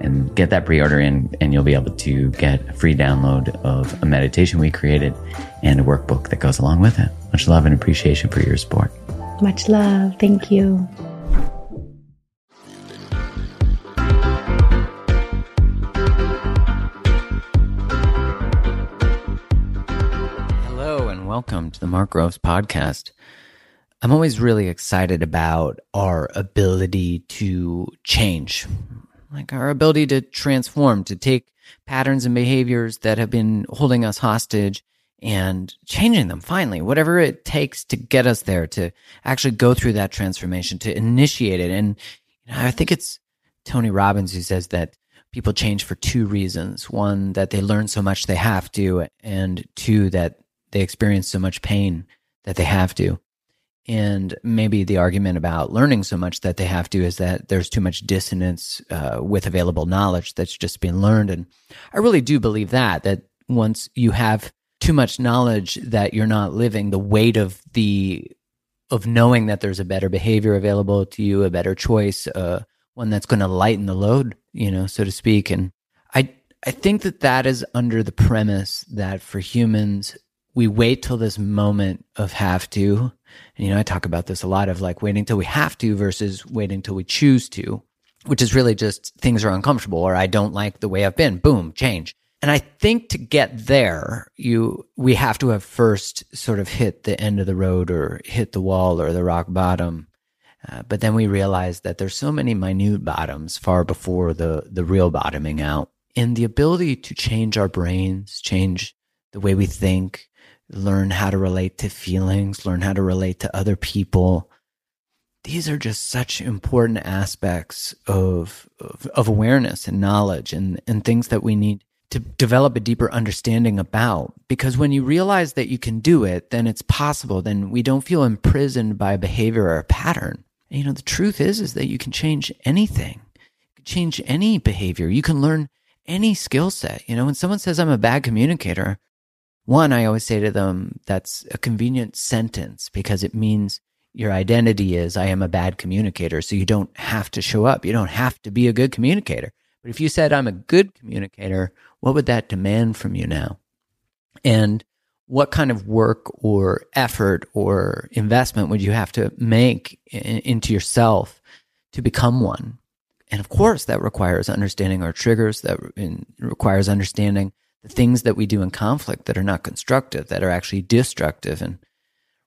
and get that pre-order in and you'll be able to get a free download of a meditation we created and a workbook that goes along with it. Much love and appreciation for your support. Much love. Thank you. Hello and welcome to the Mark Groves podcast. I'm always really excited about our ability to change like our ability to transform, to take patterns and behaviors that have been holding us hostage and changing them finally, whatever it takes to get us there, to actually go through that transformation, to initiate it. And you know, I think it's Tony Robbins who says that people change for two reasons. One, that they learn so much they have to, and two, that they experience so much pain that they have to. And maybe the argument about learning so much that they have to is that there's too much dissonance uh, with available knowledge that's just being learned. And I really do believe that, that once you have too much knowledge that you're not living, the weight of the of knowing that there's a better behavior available to you, a better choice, uh, one that's going to lighten the load, you know, so to speak. And I I think that that is under the premise that for humans, we wait till this moment of have to and, you know, I talk about this a lot of like waiting till we have to versus waiting till we choose to, which is really just things are uncomfortable or I don't like the way I've been. Boom, change. And I think to get there, you we have to have first sort of hit the end of the road or hit the wall or the rock bottom. Uh, but then we realize that there's so many minute bottoms far before the the real bottoming out. And the ability to change our brains, change the way we think, learn how to relate to feelings, learn how to relate to other people. These are just such important aspects of, of, of, awareness and knowledge and, and things that we need to develop a deeper understanding about. Because when you realize that you can do it, then it's possible. Then we don't feel imprisoned by a behavior or a pattern. And, you know, the truth is, is that you can change anything. You can change any behavior. You can learn any skill set. You know, when someone says I'm a bad communicator, one, I always say to them, that's a convenient sentence because it means your identity is I am a bad communicator. So you don't have to show up. You don't have to be a good communicator. But if you said I'm a good communicator, what would that demand from you now? And what kind of work or effort or investment would you have to make in, into yourself to become one? And of course, that requires understanding our triggers, that requires understanding things that we do in conflict that are not constructive, that are actually destructive and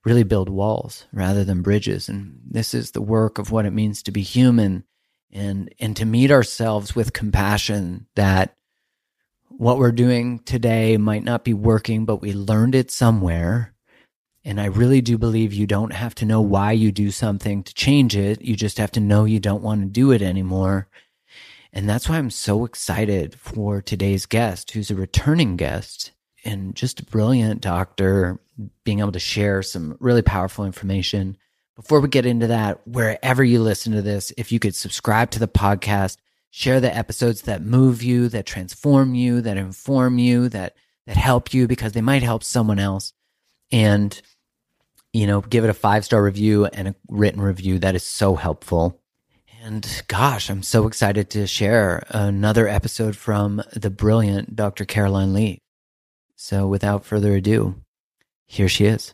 really build walls rather than bridges. And this is the work of what it means to be human and, and to meet ourselves with compassion that what we're doing today might not be working, but we learned it somewhere. And I really do believe you don't have to know why you do something to change it. You just have to know you don't want to do it anymore. And that's why I'm so excited for today's guest, who's a returning guest and just a brilliant doctor, being able to share some really powerful information. Before we get into that, wherever you listen to this, if you could subscribe to the podcast, share the episodes that move you, that transform you, that inform you, that that help you because they might help someone else. And you know, give it a five star review and a written review. That is so helpful. And gosh, I'm so excited to share another episode from the brilliant Dr. Caroline Leaf. So without further ado, here she is.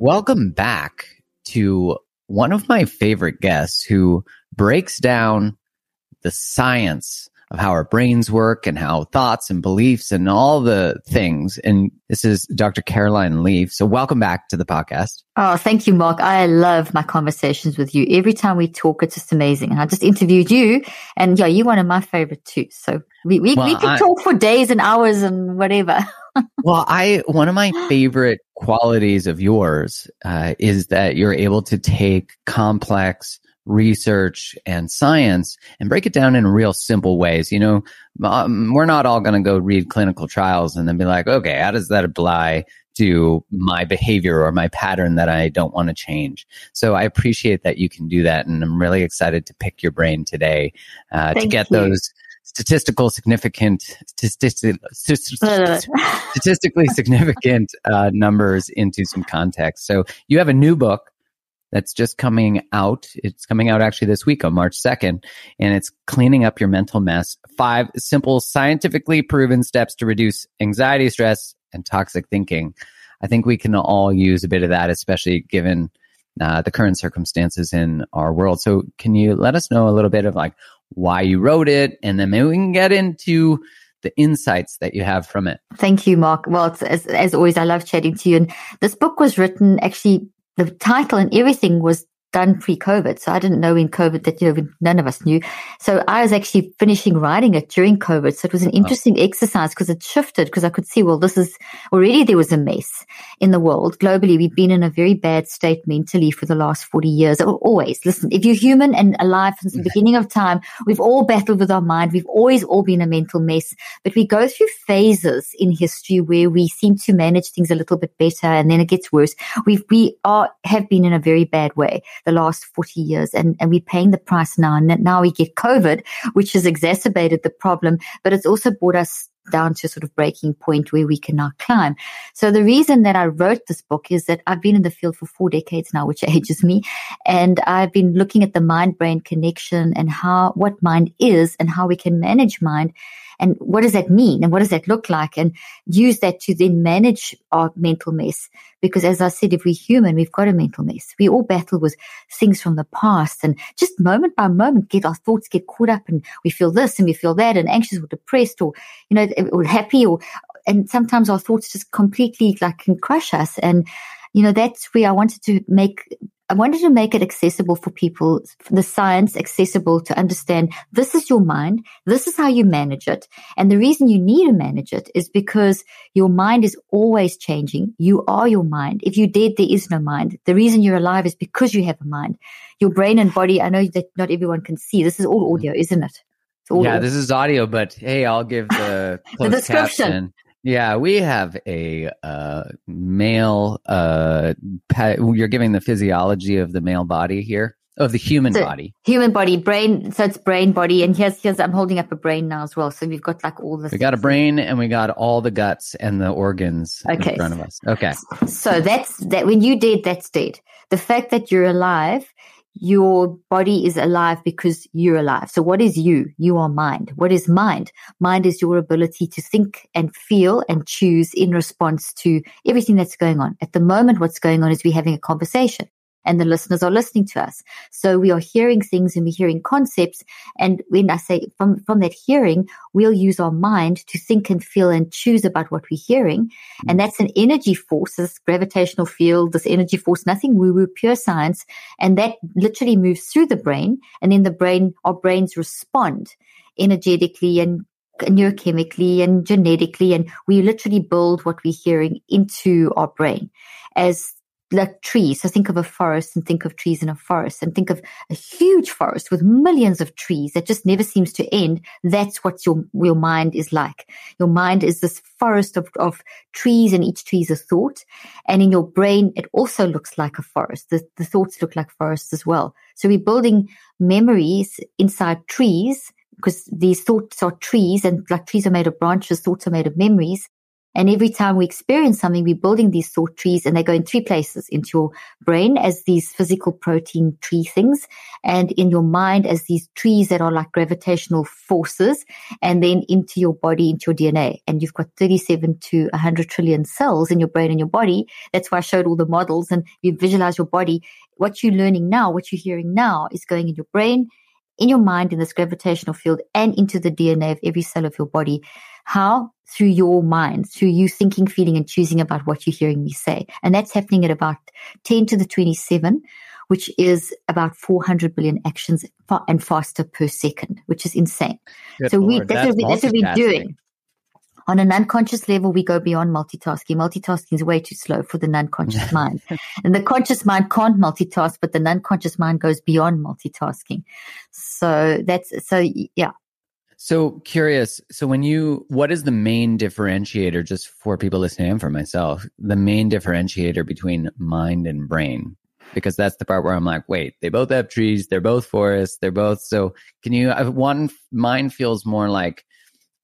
Welcome back to one of my favorite guests who breaks down the science of how our brains work and how thoughts and beliefs and all the things. And this is Dr. Caroline Leaf. So welcome back to the podcast. Oh, thank you, Mark. I love my conversations with you. Every time we talk, it's just amazing. And I just interviewed you and yeah, you're one of my favorite too. So we, we, well, we can I, talk for days and hours and whatever. well, I, one of my favorite qualities of yours, uh, is that you're able to take complex, research and science and break it down in real simple ways. You know, um, we're not all going to go read clinical trials and then be like, okay, how does that apply to my behavior or my pattern that I don't want to change? So I appreciate that you can do that. And I'm really excited to pick your brain today uh, to get you. those statistical significant statistically significant uh, numbers into some context. So you have a new book that's just coming out. It's coming out actually this week on March 2nd, and it's cleaning up your mental mess. Five simple, scientifically proven steps to reduce anxiety, stress, and toxic thinking. I think we can all use a bit of that, especially given uh, the current circumstances in our world. So, can you let us know a little bit of like why you wrote it, and then maybe we can get into the insights that you have from it. Thank you, Mark. Well, as, as always, I love chatting to you. And this book was written actually the title and everything was done pre-COVID. So I didn't know in COVID that, you know, none of us knew. So I was actually finishing writing it during COVID. So it was an interesting oh. exercise because it shifted because I could see, well, this is already there was a mess in the world. Globally, we've been in a very bad state mentally for the last 40 years. Always listen, if you're human and alive since the mm-hmm. beginning of time, we've all battled with our mind. We've always all been a mental mess, but we go through phases in history where we seem to manage things a little bit better and then it gets worse. We've, we are, have been in a very bad way the last 40 years and, and we're paying the price now. And now we get COVID, which has exacerbated the problem, but it's also brought us down to sort of breaking point where we can now climb. So the reason that I wrote this book is that I've been in the field for four decades now, which ages me. And I've been looking at the mind brain connection and how, what mind is and how we can manage mind and what does that mean? And what does that look like? And use that to then manage our mental mess. Because as I said, if we're human, we've got a mental mess. We all battle with things from the past and just moment by moment get our thoughts get caught up and we feel this and we feel that and anxious or depressed or, you know, or happy or, and sometimes our thoughts just completely like can crush us. And, you know, that's where I wanted to make I wanted to make it accessible for people, the science accessible to understand this is your mind. This is how you manage it. And the reason you need to manage it is because your mind is always changing. You are your mind. If you're dead, there is no mind. The reason you're alive is because you have a mind. Your brain and body, I know that not everyone can see. This is all mm-hmm. audio, isn't it? yeah, audio. this is audio, but hey, I'll give the, the description. Caption. Yeah, we have a uh, male. Uh, pe- you're giving the physiology of the male body here, of the human so, body. Human body, brain. So it's brain, body, and here's here's. I'm holding up a brain now as well. So we've got like all the. We got a brain, and we got all the guts and the organs okay. in front of us. Okay. So that's that. When you dead, that's dead. The fact that you're alive your body is alive because you're alive. So what is you? You are mind. What is mind? Mind is your ability to think and feel and choose in response to everything that's going on. At the moment, what's going on is we're having a conversation and the listeners are listening to us. So we are hearing things and we're hearing concepts. And when I say from, from that hearing, we'll use our mind to think and feel and choose about what we're hearing. And that's an energy force, this gravitational field, this energy force, nothing woo woo, pure science. And that literally moves through the brain. And in the brain, our brains respond energetically and neurochemically and genetically. And we literally build what we're hearing into our brain as like trees. So think of a forest and think of trees in a forest and think of a huge forest with millions of trees that just never seems to end. That's what your, your mind is like. Your mind is this forest of, of trees and each tree is a thought. And in your brain, it also looks like a forest. The, the thoughts look like forests as well. So we're building memories inside trees because these thoughts are trees and like trees are made of branches, thoughts are made of memories. And every time we experience something, we're building these thought trees and they go in three places into your brain as these physical protein tree things and in your mind as these trees that are like gravitational forces and then into your body, into your DNA. And you've got 37 to 100 trillion cells in your brain and your body. That's why I showed all the models and you visualize your body. What you're learning now, what you're hearing now is going in your brain, in your mind, in this gravitational field and into the DNA of every cell of your body. How? Through your mind, through you thinking, feeling, and choosing about what you're hearing me say. And that's happening at about 10 to the 27, which is about 400 billion actions fa- and faster per second, which is insane. Good so we, that's, what we, that's what we're doing. On an unconscious level, we go beyond multitasking. Multitasking is way too slow for the non-conscious mind. And the conscious mind can't multitask, but the non-conscious mind goes beyond multitasking. So that's, so yeah. So curious. So when you, what is the main differentiator, just for people listening and for myself, the main differentiator between mind and brain? Because that's the part where I'm like, wait, they both have trees, they're both forests, they're both. So can you, one, mind feels more like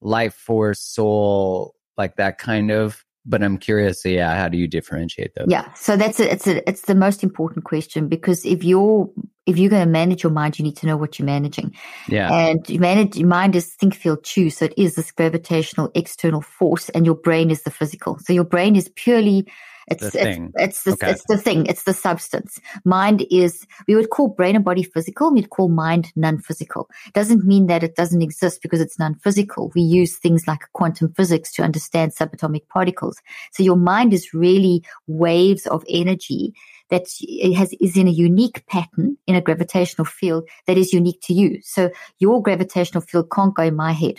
life force, soul, like that kind of. But I'm curious, so yeah, how do you differentiate those? Yeah. So that's a, it's a, it's the most important question because if you're, if you're going to manage your mind, you need to know what you're managing. Yeah. And you manage your mind is think, feel, choose. So it is this gravitational external force, and your brain is the physical. So your brain is purely it's The it's thing. it's the, Okay. it's the thing. It's the substance. Mind is we would call brain and body physical. We'd call mind non-physical. Doesn't mean that it doesn't exist because it's non-physical. We use things like quantum physics to understand subatomic particles. So your mind is really waves of energy that has is in a unique pattern in a gravitational field that is unique to you. So your gravitational field can't go in my head.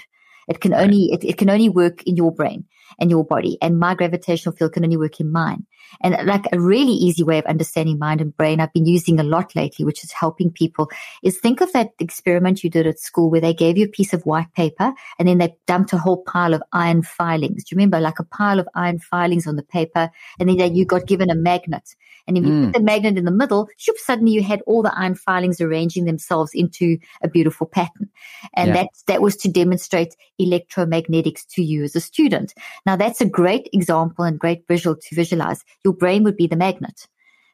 It can only it, it can only work in your brain and your body, and my gravitational field can only work in mine. And like a really easy way of understanding mind and brain, I've been using a lot lately, which is helping people, is think of that experiment you did at school where they gave you a piece of white paper and then they dumped a whole pile of iron filings. Do you remember, like a pile of iron filings on the paper, and then you got given a magnet. And if you Mm. put the magnet in the middle, shoop, suddenly you had all the iron filings arranging themselves into a beautiful pattern. And Yeah. that, that was to demonstrate electromagnetics to you as a student. Now that's a great example and great visual to visualize. Your brain would be the magnet.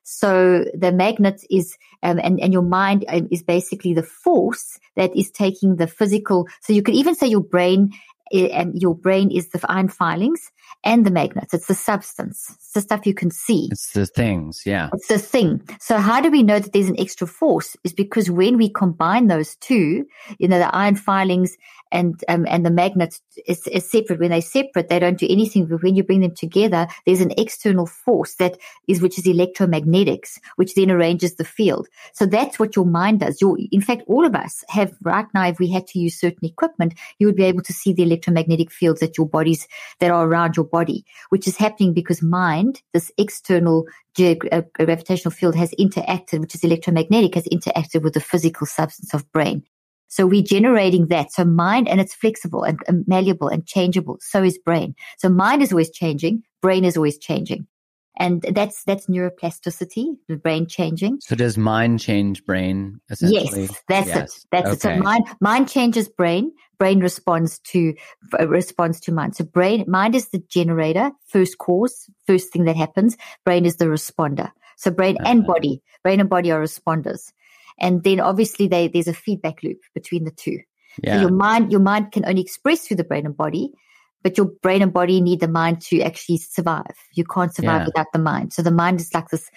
So the magnet is, um, and, and your mind um, is basically the force that is taking the physical. So you could even say your brain, eh, and your brain is the iron filings and the magnets. It's the substance. It's the stuff you can see. It's the things. Yeah. It's the thing. So how do we know that there's an extra force? Is because when we combine those two, you know, the iron filings and um, and the magnets is, is separate. When they're separate, they don't do anything. But when you bring them together, there's an external force that is which is electromagnetics, which then arranges the field. So that's what your mind does. Your, in fact, all of us have right now. If we had to use certain equipment, you would be able to see the electromagnetic fields that your bodies that are around your body, which is happening because mind, this external uh, gravitational field has interacted, which is electromagnetic, has interacted with the physical substance of brain. So we're generating that. So mind, and it's flexible and, and malleable and changeable. So is brain. So mind is always changing. Brain is always changing. And that's, that's neuroplasticity, the brain changing. So does mind change brain essentially? Yes, that's Yes. it. That's it. So mind, mind changes brain. Brain responds to uh, responds to mind. So brain, mind is the generator, first cause, first thing that happens. Brain is the responder. So brain and Uh-huh. body, brain and body are responders. And then obviously they, there's a feedback loop between the two. So your mind, your mind can only express through the brain and body, but your brain and body need the mind to actually survive. You can't survive Yeah. without the mind. So the mind is like this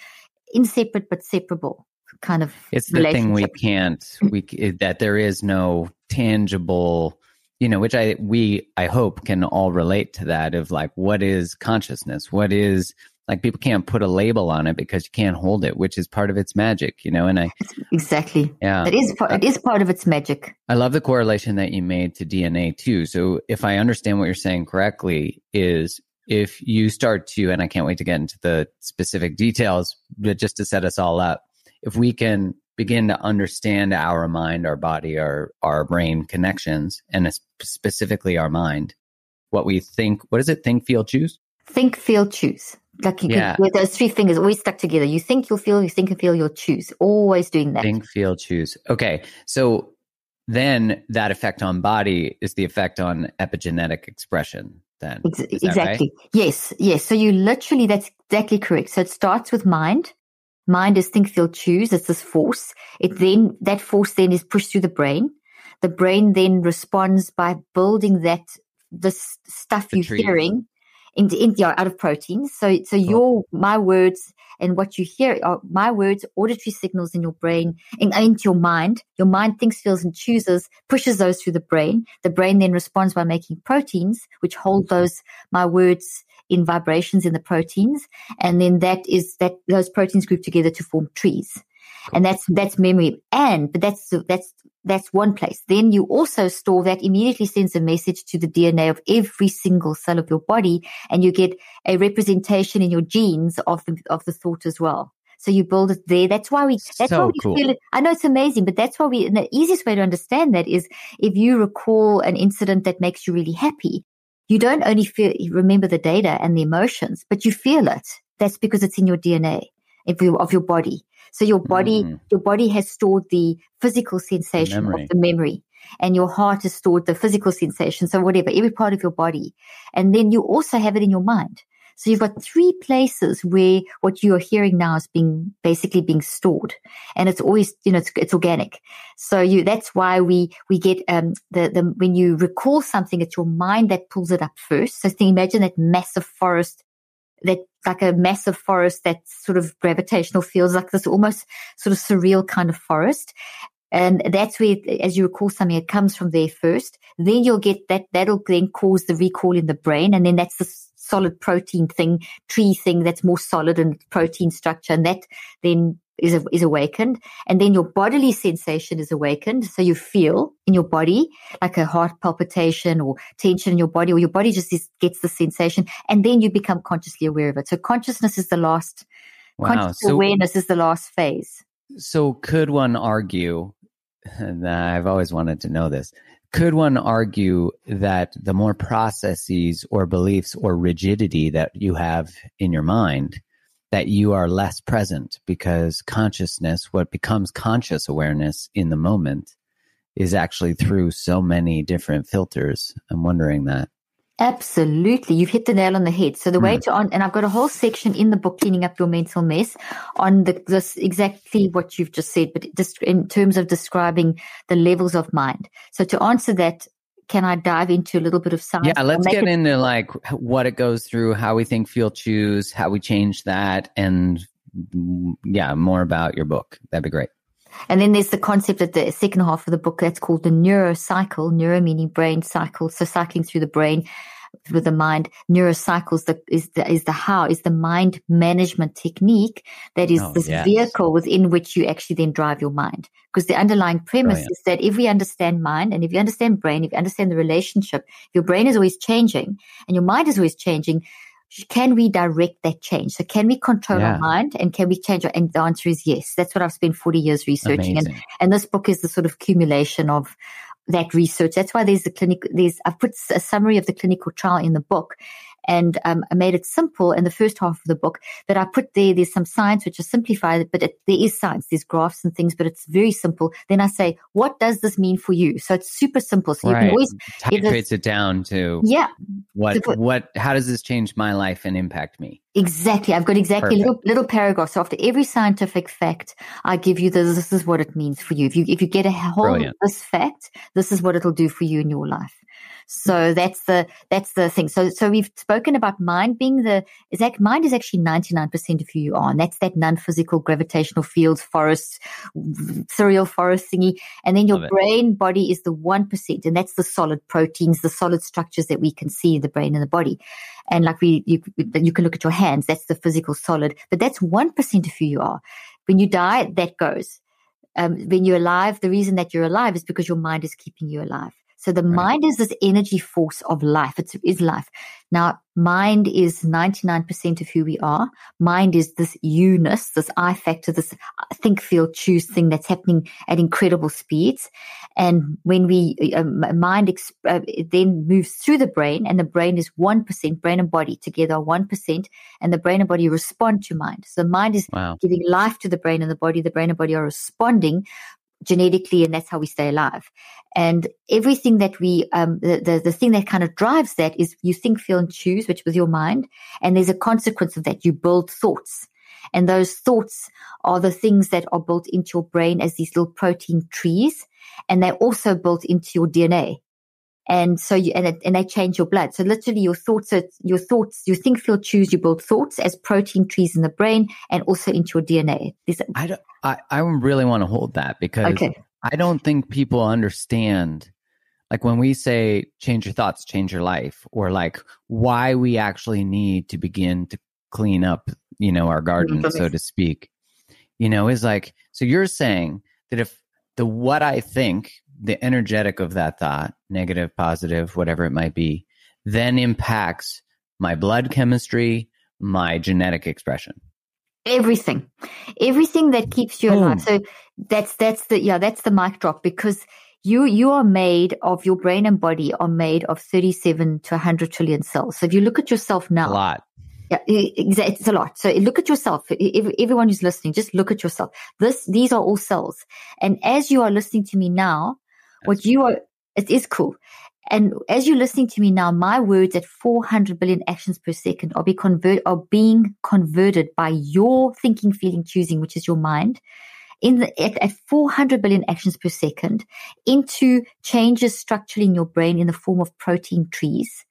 inseparate but separable kind of it's the thing we can't we that there is no tangible you know which i we i hope can all relate to that of like what is consciousness what is like people can't put a label on it because you can't hold it which is part of its magic you know and i Exactly. yeah It is part, it is part of its magic. I love the correlation that you made to DNA too. So if I understand what you're saying correctly, is if you start to, and I can't wait to get into the specific details, but just to set us all up, if we can begin to understand our mind, our body, our our brain connections, and specifically our mind, what we think, what is it? Think, feel, choose. Think, feel, choose. Like you Yeah. with those three fingers always stuck together. You think, you'll feel, you think and feel, you'll choose. Always doing that. Think, feel, choose. Okay. So then that effect on body is the effect on epigenetic expression. then. Ex- exactly. Right? Yes, yes. So you literally, that's exactly correct. So it starts with mind. Mind is think, feel, choose. It's this force. It mm. then, that force then is pushed through the brain. The brain then responds by building that, this stuff the you're tree. hearing into, into out of proteins. So, so your, my words and what you hear are my words, auditory signals in your brain and into your mind. Your mind thinks, feels, and chooses, pushes those through the brain. The brain then responds by making proteins, which hold those, my words in vibrations in the proteins. And then that is that those proteins group together to form trees. And that's, that's memory. And, but that's, that's that's one place. Then you also store that immediately sends a message to the DNA of every single cell of your body and you get a representation in your genes of the, of the thought as well. So you build it there. That's why we, that's so why we cool. feel it. I know it's amazing, but that's why we, and the easiest way to understand that is if you recall an incident that makes you really happy, you don't only feel, remember the data and the emotions, but you feel it. That's because it's in your DNA of your, of your body. So your body, mm. your body has stored the physical sensation the of the memory and your heart has stored the physical sensation. So whatever, every part of your body. And then you also have it in your mind. So you've got three places where what you are hearing now is being basically being stored, and it's always you know it's, it's organic. So you that's why we we get um the the when you recall something, it's your mind that pulls it up first. So think, imagine that massive forest that like a massive forest that sort of gravitational feels like this almost sort of surreal kind of forest. And that's where, as you recall something, it comes from there first. Then you'll get that, that'll then cause the recall in the brain. And then that's the solid protein thing, tree thing that's more solid and protein structure. And that then is, is awakened and then your bodily sensation is awakened. So you feel in your body like a heart palpitation or tension in your body or your body just is, gets the sensation and then you become consciously aware of it. So consciousness is the last, wow. conscious so, awareness is the last phase. So could one argue, and I've always wanted to know this, could one argue that the more processes or beliefs or rigidity that you have in your mind that you are less present because consciousness, what becomes conscious awareness in the moment, is actually through so many different filters. I'm wondering that. Absolutely. You've hit the nail on the head. So the mm. way hmm. to on, and I've got a whole section in the book, Cleaning Up Your Mental Mess on the, this exactly what you've just said, but just in terms of describing the levels of mind. So to answer that, can I dive into a little bit of science? Yeah, let's get it- into like what it goes through, how we think, feel, choose, how we change that, and mm, yeah, more about your book. That'd be great. And then there's the concept of the second half of the book that's called the neurocycle, neuro meaning brain cycle. So cycling through the brain with the mind. Neurocycles the, is the, is the how, is the mind management technique that is oh, this yes. vehicle within which you actually then drive your mind. Because the underlying premise Brilliant. is that if we understand mind and if you understand brain, if you understand the relationship, your brain is always changing and your mind is always changing. Can we direct that change? So can we control yeah. our mind and can we change? Our, and the answer is yes. That's what I've spent 40 years researching. And, and this book is the sort of accumulation of, that research. That's why there's the clinic, there's, I've put a summary of the clinical trial in the book and um, I made it simple in the first half of the book. But I put there, there's some science which is simplified, but it, there is science. There's graphs and things, but it's very simple. Then I say, what does this mean for you? So it's super simple. So right. you can always titrates it down to yeah. What so what? How does this change my life and impact me? Exactly. I've got exactly little little paragraphs. So after every scientific fact, I give you this. This is what it means for you. If you if you get a hold of this fact, this is what it'll do for you in your life. So that's the that's the thing. So so we've spoken about mind being the that mind is actually ninety nine percent of who you are, and that's that non physical gravitational fields, forests, surreal forest thingy, and then your brain body is the one percent, and that's the solid proteins, the solid structures that we can see in the brain and the body. And like we you you can look at your hands, that's the physical solid, but that's one percent of who you are. When you die, that goes. Um, when you're alive, the reason that you're alive is because your mind is keeping you alive. So the right. mind is this energy force of life. It's, is life. Now, mind is 99% of who we are. Mind is this you-ness, this I factor, this think, feel, choose thing that's happening at incredible speeds. And when we, uh, mind exp- uh, then moves through the brain and the brain is 1%, brain and body together are 1%, and the brain and body respond to mind. So mind is wow. giving life to the brain and the body. The brain and body are responding genetically, and that's how we stay alive. And everything that we, um, the, the, the thing that kind of drives that is you think, feel, and choose, which was your mind. And there's a consequence of that. You build thoughts. And those thoughts are the things that are built into your brain as these little protein trees. And they're also built into your DNA. And so you, and, it, and they change your blood. So literally your thoughts, are, your thoughts, you think, feel, choose, you build thoughts as protein trees in the brain and also into your DNA. This, I, don't, I, I really want to hold that because okay. I don't think people understand like when we say change your thoughts, change your life, or like why we actually need to begin to clean up, you know, our garden, mm-hmm. so to speak, you know, is like, so you're saying that if the what I think, the energetic of that thought, negative, positive, whatever it might be, then impacts my blood chemistry, my genetic expression. Everything, everything that keeps you alive. So that's, that's the, yeah, that's the mic drop because you, you are made of your brain and body are made of 37 to 100 trillion cells. So if you look at yourself now, a lot. Yeah, it's a lot. So look at yourself. Everyone who's listening, just look at yourself. This, these are all cells. And as you are listening to me now, what you are, it is cool. And as you're listening to me now, my words at 400 billion actions per second are, be convert, are being converted by your thinking, feeling, choosing, which is your mind, in the, at, at 400 billion actions per second into changes structurally in your brain in the form of protein trees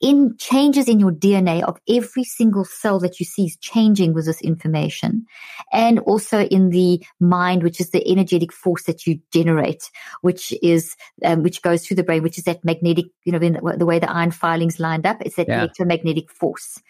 in changes in your DNA of every single cell that you see is changing with this information. And also in the mind, which is the energetic force that you generate, which is, um, which goes through the brain, which is that magnetic, you know, the, the, way the iron filings lined up, it's that yeah. electromagnetic force.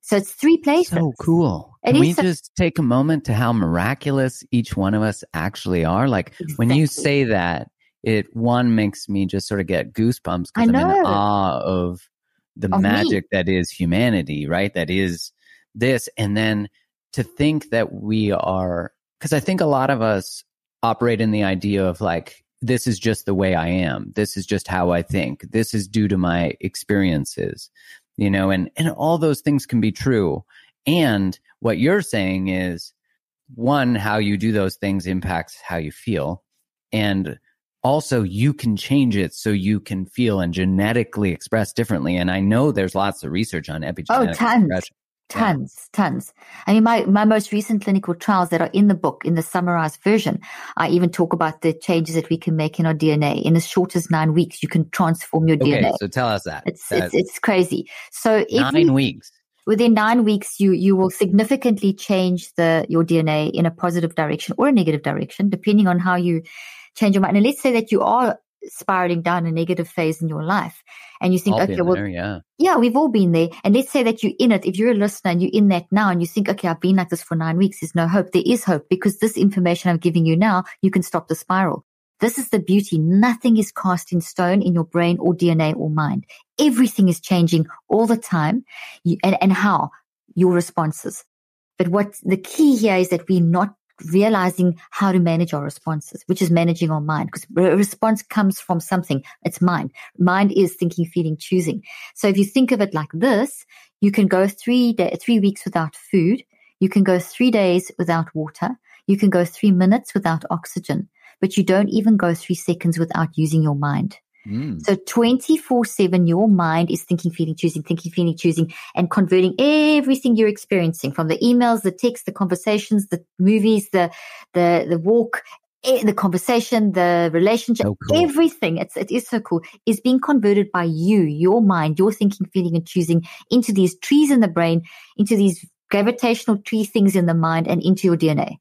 So it's three places. So cool. Can we so- just take a moment to how miraculous each one of us actually are? Like exactly. when you say that, it one makes me just sort of get goosebumps because I'm in awe of the of magic me. that is humanity, right? That is this. And then to think that we are, because I think a lot of us operate in the idea of like, this is just the way I am. This is just how I think. This is due to my experiences, you know, and, and all those things can be true. And what you're saying is one, how you do those things impacts how you feel. And also you can change it so you can feel and genetically express differently. And I know there's lots of research on oh, epigenetic oh, tons. Expression. Tons, yeah. tons. I mean, my, my most recent clinical trials that are in the book, in the summarized version, I even talk about the changes that we can make in our DNA. In as short as nine weeks, you can transform your okay, DNA. So tell us that. It's, it's, it's crazy. So nine weeks. Within nine weeks, you, you will significantly change the, your DNA in a positive direction or a negative direction, depending on how you change your mind. And let's say that you are spiraling down a negative phase in your life and you think, all okay, well, there, yeah. yeah, we've all been there. And let's say that you're in it. If you're a listener and you're in that now and you think, okay, I've been like this for nine weeks. There's no hope. There is hope because this information I'm giving you now, you can stop the spiral. This is the beauty. Nothing is cast in stone in your brain or DNA or mind. Everything is changing all the time. And, and how? Your responses. But what the key here is that we're not realizing how to manage our responses, which is managing our mind, because a response comes from something. It's mind. Mind is thinking, feeling, choosing. So if you think of it like this, you can go three day, three weeks without food. You can go three days without water. You can go three minutes without oxygen, but you don't even go three seconds without using your mind. Mm. So 24 7, your mind is thinking, feeling, choosing, thinking, feeling, choosing, and converting everything you're experiencing from the emails, the texts, the conversations, the movies, the, the, the walk, eh, the conversation, the relationship, so cool. everything. It's, it is so cool is being converted by you, your mind, your thinking, feeling, and choosing into these trees in the brain, into these gravitational tree things in the mind and into your DNA.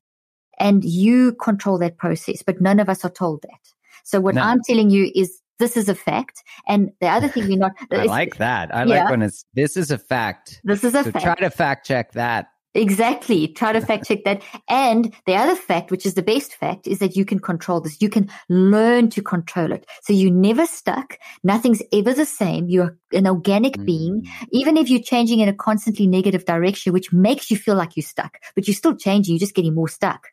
And you control that process, but none of us are told that. So what no. I'm telling you is this is a fact. And the other thing we're not. I like that. I yeah. like when it's this is a fact. This is a so fact. Try to fact check that. Exactly. Try to fact check that. And the other fact, which is the best fact, is that you can control this. You can learn to control it. So you're never stuck. Nothing's ever the same. You're an organic mm. being. Even if you're changing in a constantly negative direction, which makes you feel like you're stuck, but you're still changing. You're just getting more stuck.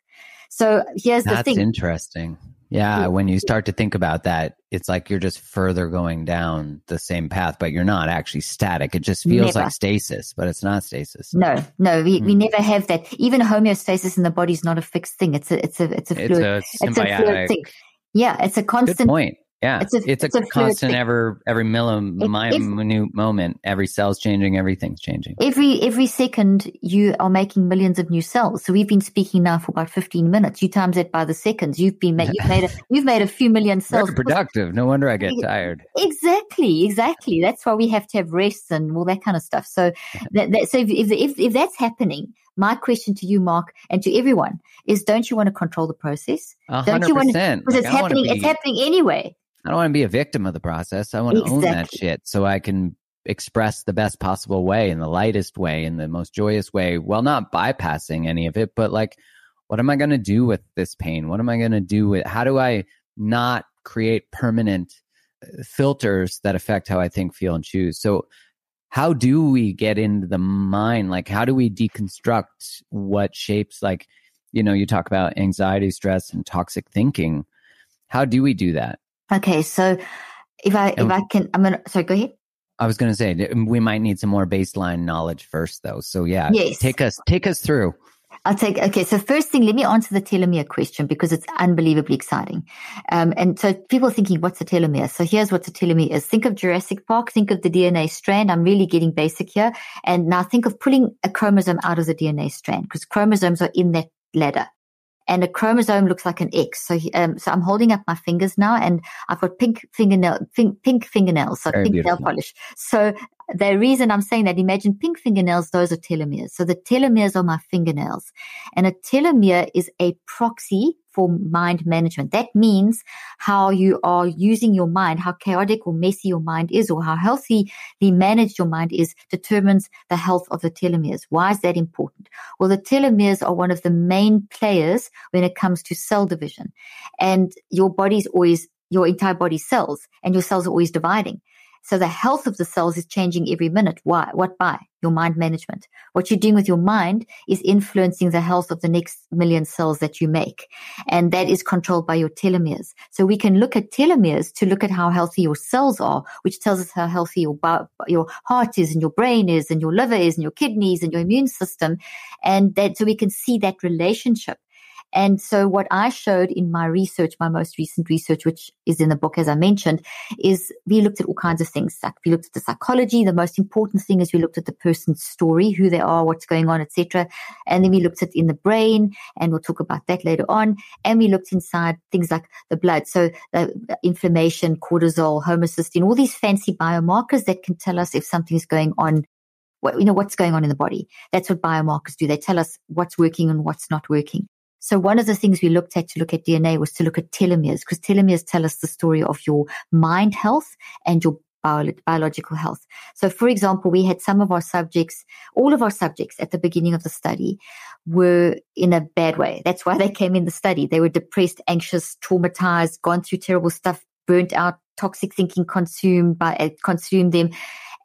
So here's That's the thing. That's interesting. Yeah, when you start to think about that, it's like you're just further going down the same path, but you're not actually static. It just feels Never. like stasis, but it's not stasis. No, no, we, we Mm. never have that. Even homeostasis in the body is not a fixed thing. It's a it's a it's a It's fluid. a It's a fluid thing. Yeah, it's a constant Good point. Yeah, It's a- it's it's a fluid constant thing. ever every millim, It- mi- it's- minute moment. Every cell's changing. Everything's changing. Every every second, you are making millions of new cells. So we've been speaking now for about fifteen minutes. You times that by the seconds. You've been ma- you've made a, you've made a few million cells. Very productive. No wonder I get tired. Exactly, exactly. That's why we have to have rests and all that kind of stuff. So, that, that, so if, if if if that's happening, my question to you, Mark, and to everyone is: Don't you want to control the process? A Don't you wanna- Because Like, it's I happening. It's happening anyway. I don't want to be a victim of the process. I want to own that shit so I can express the best possible way in the lightest way in the most joyous way. Well, not bypassing any of it, but like, what am I going to do with this pain? What am I going to do with, how do I not create permanent uh, filters that affect how I think, feel, and choose? So how do we get into the mind? Like, how do we deconstruct what shapes, like, you know, you talk about anxiety, stress, and toxic thinking. How do we do that? Okay, so if I if I can, I'm gonna. Sorry, go ahead. I was going to say we might need some more baseline knowledge first, though. So yeah, Yes. take us take us through. I'll take, okay, so first thing, let me answer the telomere question because it's unbelievably exciting. Um, and so people are thinking, what's a telomere? So here's what a telomere is. Think of Jurassic Park, think of the DNA strand. I'm really getting basic here. And now think of pulling a chromosome out of the DNA strand because chromosomes are in that ladder. And a chromosome looks like an X. So, he- um, so I'm holding up my fingers now and I've got pink fingernail, pink, pink fingernails, so Very pink nail polish. So the reason I'm saying that, imagine pink fingernails, those are telomeres. So the telomeres are my fingernails. And a telomere is a proxy for mind management. That means how you are using your mind, how chaotic or messy your mind is, or how healthily managed your mind is, determines the health of the telomeres. Why is that important? Well, the telomeres are one of the main players when it comes to cell division. And your body's always, your entire body cells, and your cells are always dividing. So the health of the cells is changing every minute. Why? What by? Your mind management. What you're doing with your mind is influencing the health of the next million cells that you make. And that is controlled by your telomeres. So we can look at telomeres to look at how healthy your cells are, which tells us how healthy your, your heart is and your brain is and your liver is and your kidneys and your immune system. And that, so we can see that relationship. And so what I showed in my research, my most recent research, which is in the book, as I mentioned, is we looked at all kinds of things. Like we looked at the psychology. The most important thing is we looked at the person's story, who they are, what's going on, etc. And then we looked at in the brain, and we'll talk about that later on. And we looked inside things like the blood, so the inflammation, cortisol, homocysteine, all these fancy biomarkers that can tell us if something's going on. You know what's going on in the body. That's what biomarkers do. They tell us what's working and what's not working. So one of the things we looked at to look at DNA was to look at telomeres because telomeres tell us the story of your mind health and your bio- biological health. So for example, we had some of our subjects, all of our subjects at the beginning of the study were in a bad way. That's why they came in the study. They were depressed, anxious, traumatized, gone through terrible stuff, burnt out, toxic thinking consumed by, uh, consumed them.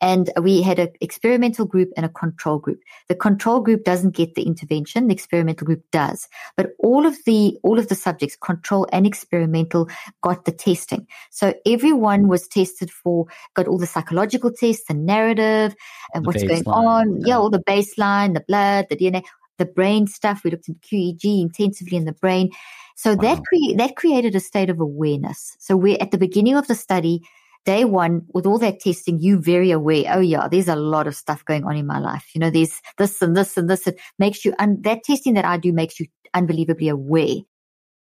And we had an experimental group and a control group. The control group doesn't get the intervention. The experimental group does. But all of the, all of the subjects, control and experimental, got the testing. So everyone was tested for, got all the psychological tests, the narrative, and The what's going on. yeah. Yeah, all the baseline, the blood, the DNA, the brain stuff. We looked at QEEG intensively in the brain. So that cre- that created a state of awareness. So we're at the beginning of the study, day one, with all that testing, you very aware. Oh yeah, there's a lot of stuff going on in my life. You know, there's this and this and this. It makes you, and that testing that I do makes you unbelievably aware.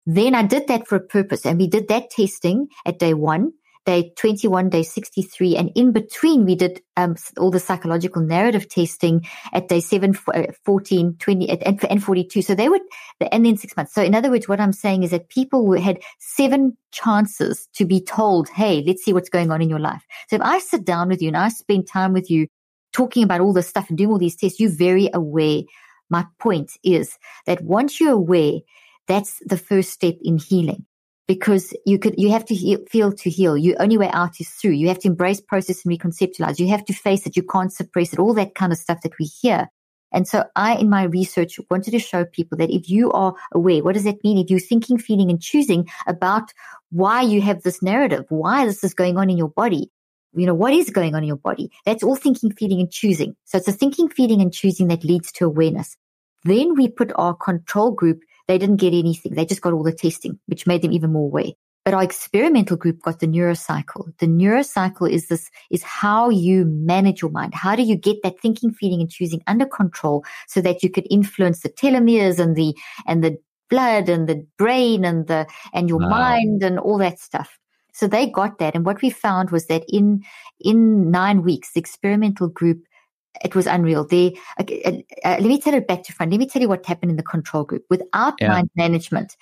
Then I did that for a purpose and we did that testing at day one, day 21, day 63. And in between we did um, all the psychological narrative testing at day 7, f- uh, 14, 20 and, and 42. So they would, and then six months. So in other words, what I'm saying is that people had seven chances to be told, Hey, let's see what's going on in your life. So if I sit down with you and I spend time with you talking about all this stuff and doing all these tests, you're very aware. My point is that once you're aware, that's the first step in healing because you could, you have to heal, feel to heal. Your only way out is through. You have to embrace, process and reconceptualize. You have to face it. You can't suppress it. All that kind of stuff that we hear. And so I, in my research, wanted to show people that if you are aware, what does that mean? If you're thinking, feeling and choosing about why you have this narrative, why this is going on in your body, you know, what is going on in your body? That's all thinking, feeling and choosing. So it's a thinking, feeling and choosing that leads to awareness. Then we put our control group. They didn't get anything. They just got all the testing, which made them even more aware. But our experimental group got the neurocycle. The neurocycle is this, is how you manage your mind. How do you get that thinking, feeling and choosing under control so that you could influence the telomeres and the, and the blood and the brain and the, and your wow. mind and all that stuff. So they got that. And what we found was that in, in nine weeks, the experimental group it was unreal. They, uh, uh, let me tell it back to front. Let me tell you what happened in the control group. Without yeah. mind management,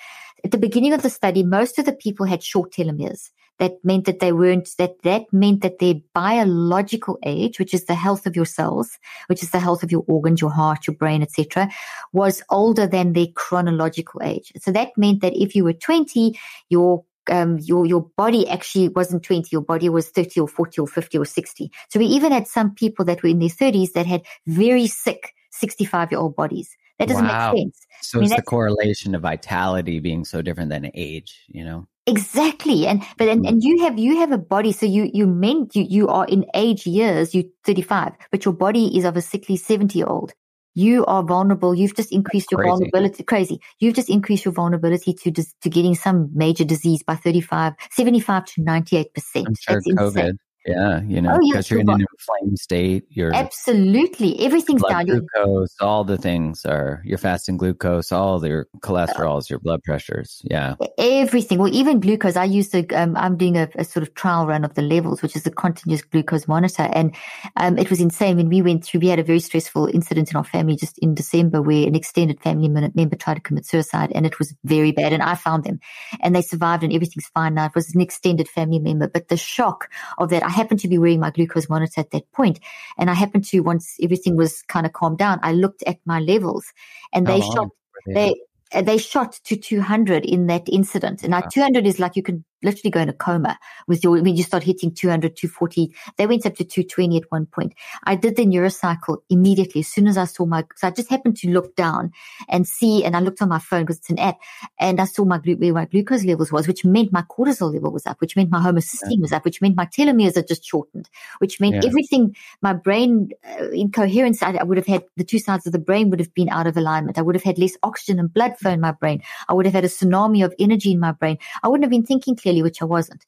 at the beginning of the study, most of the people had short telomeres. That meant that they weren't, that, that meant that their biological age, which is the health of your cells, which is the health of your organs, your heart, your brain, etc., was older than their chronological age. So that meant that if you were 20, your um, your your body actually wasn't 20 your body was 30 or 40 or 50 or 60 so we even had some people that were in their 30s that had very sick 65 year old bodies. That doesn't wow. make sense. So I mean, it's the correlation of vitality being so different than age you know? Exactly. And but and, and you have you have a body so you you meant you you are in age years you 35 but your body is of a sickly 70 year old you are vulnerable. You've just increased your vulnerability. Crazy. You've just increased your vulnerability to to getting some major disease by 35, 75 to 98%. I'm sure That's COVID. Insane. Yeah, you know, because oh, you're in an inflamed state. You're absolutely everything's down. Glucose, all the things are your fasting glucose, all your cholesterols, your blood pressures. Yeah, everything. Well, even glucose. I use the. Um, I'm doing a, a, sort of trial run of the levels, which is the continuous glucose monitor, and um, it was insane when we went through. We had a very stressful incident in our family just in December, where an extended family member tried to commit suicide, and it was very bad. And I found them, and they survived, and everything's fine now. It was an extended family member, but the shock of that. I happened to be wearing my glucose monitor at that point, and I happened to once everything was kind of calmed down, I looked at my levels, and they oh, shot. They they shot to 200 in that incident. And now wow. 200 is like you can literally go in a coma with your, when you start hitting 200, 240. They went up to 220 at one point. I did the neurocycle immediately as soon as I saw my, so I just happened to look down and see, and I looked on my phone because it's an app and I saw my, where my glucose levels was, which meant my cortisol level was up, which meant my homocysteine yeah. was up, which meant my telomeres had just shortened, which meant yeah. everything, my brain uh, incoherence, I, I would have had the two sides of the brain would have been out of alignment. I would have had less oxygen and blood flow in my brain. I would have had a tsunami of energy in my brain. I wouldn't have been thinking clearly which I wasn't.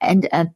And uh,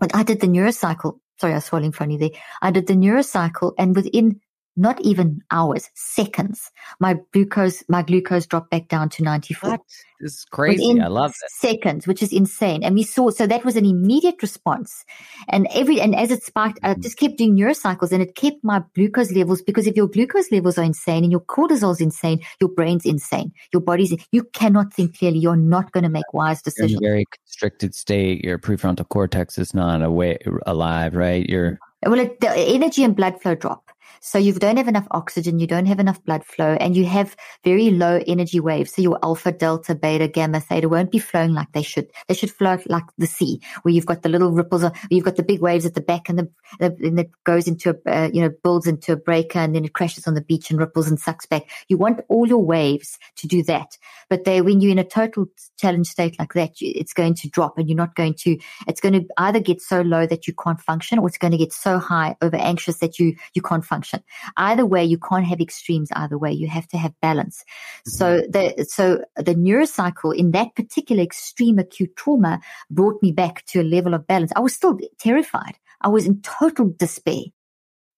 but I did the neurocycle. Sorry, I was swallowing funny there. I did the neurocycle, and within not even hours, seconds, my glucose, my glucose dropped back down to 94. What? This is crazy. Within I love it. Seconds, which is insane. And we saw, so that was an immediate response. And every, and as it spiked, I mm-hmm. just kept doing neurocycles and it kept my glucose levels because if your glucose levels are insane and your cortisol is insane, your brain's insane. Your body's, you cannot think clearly. You're not going to make wise decisions. very constricted state. Your prefrontal cortex is not away, alive, right? You're, well, it, the energy and blood flow drop. So you don't have enough oxygen, you don't have enough blood flow, and you have very low energy waves. So your alpha, delta, beta, gamma, theta won't be flowing like they should. They should flow like the sea, where you've got the little ripples, you've got the big waves at the back, and the, and it goes into a, uh, you know, builds into a breaker, and then it crashes on the beach and ripples and sucks back. You want all your waves to do that, but they, when you're in a total challenge state like that, it's going to drop, and you're not going to. It's going to either get so low that you can't function, or it's going to get so high, over anxious that you you can't function function. Either way, you can't have extremes either way. You have to have balance. Mm-hmm. So the, so the neurocycle in that particular extreme acute trauma brought me back to a level of balance. I was still terrified. I was in total despair,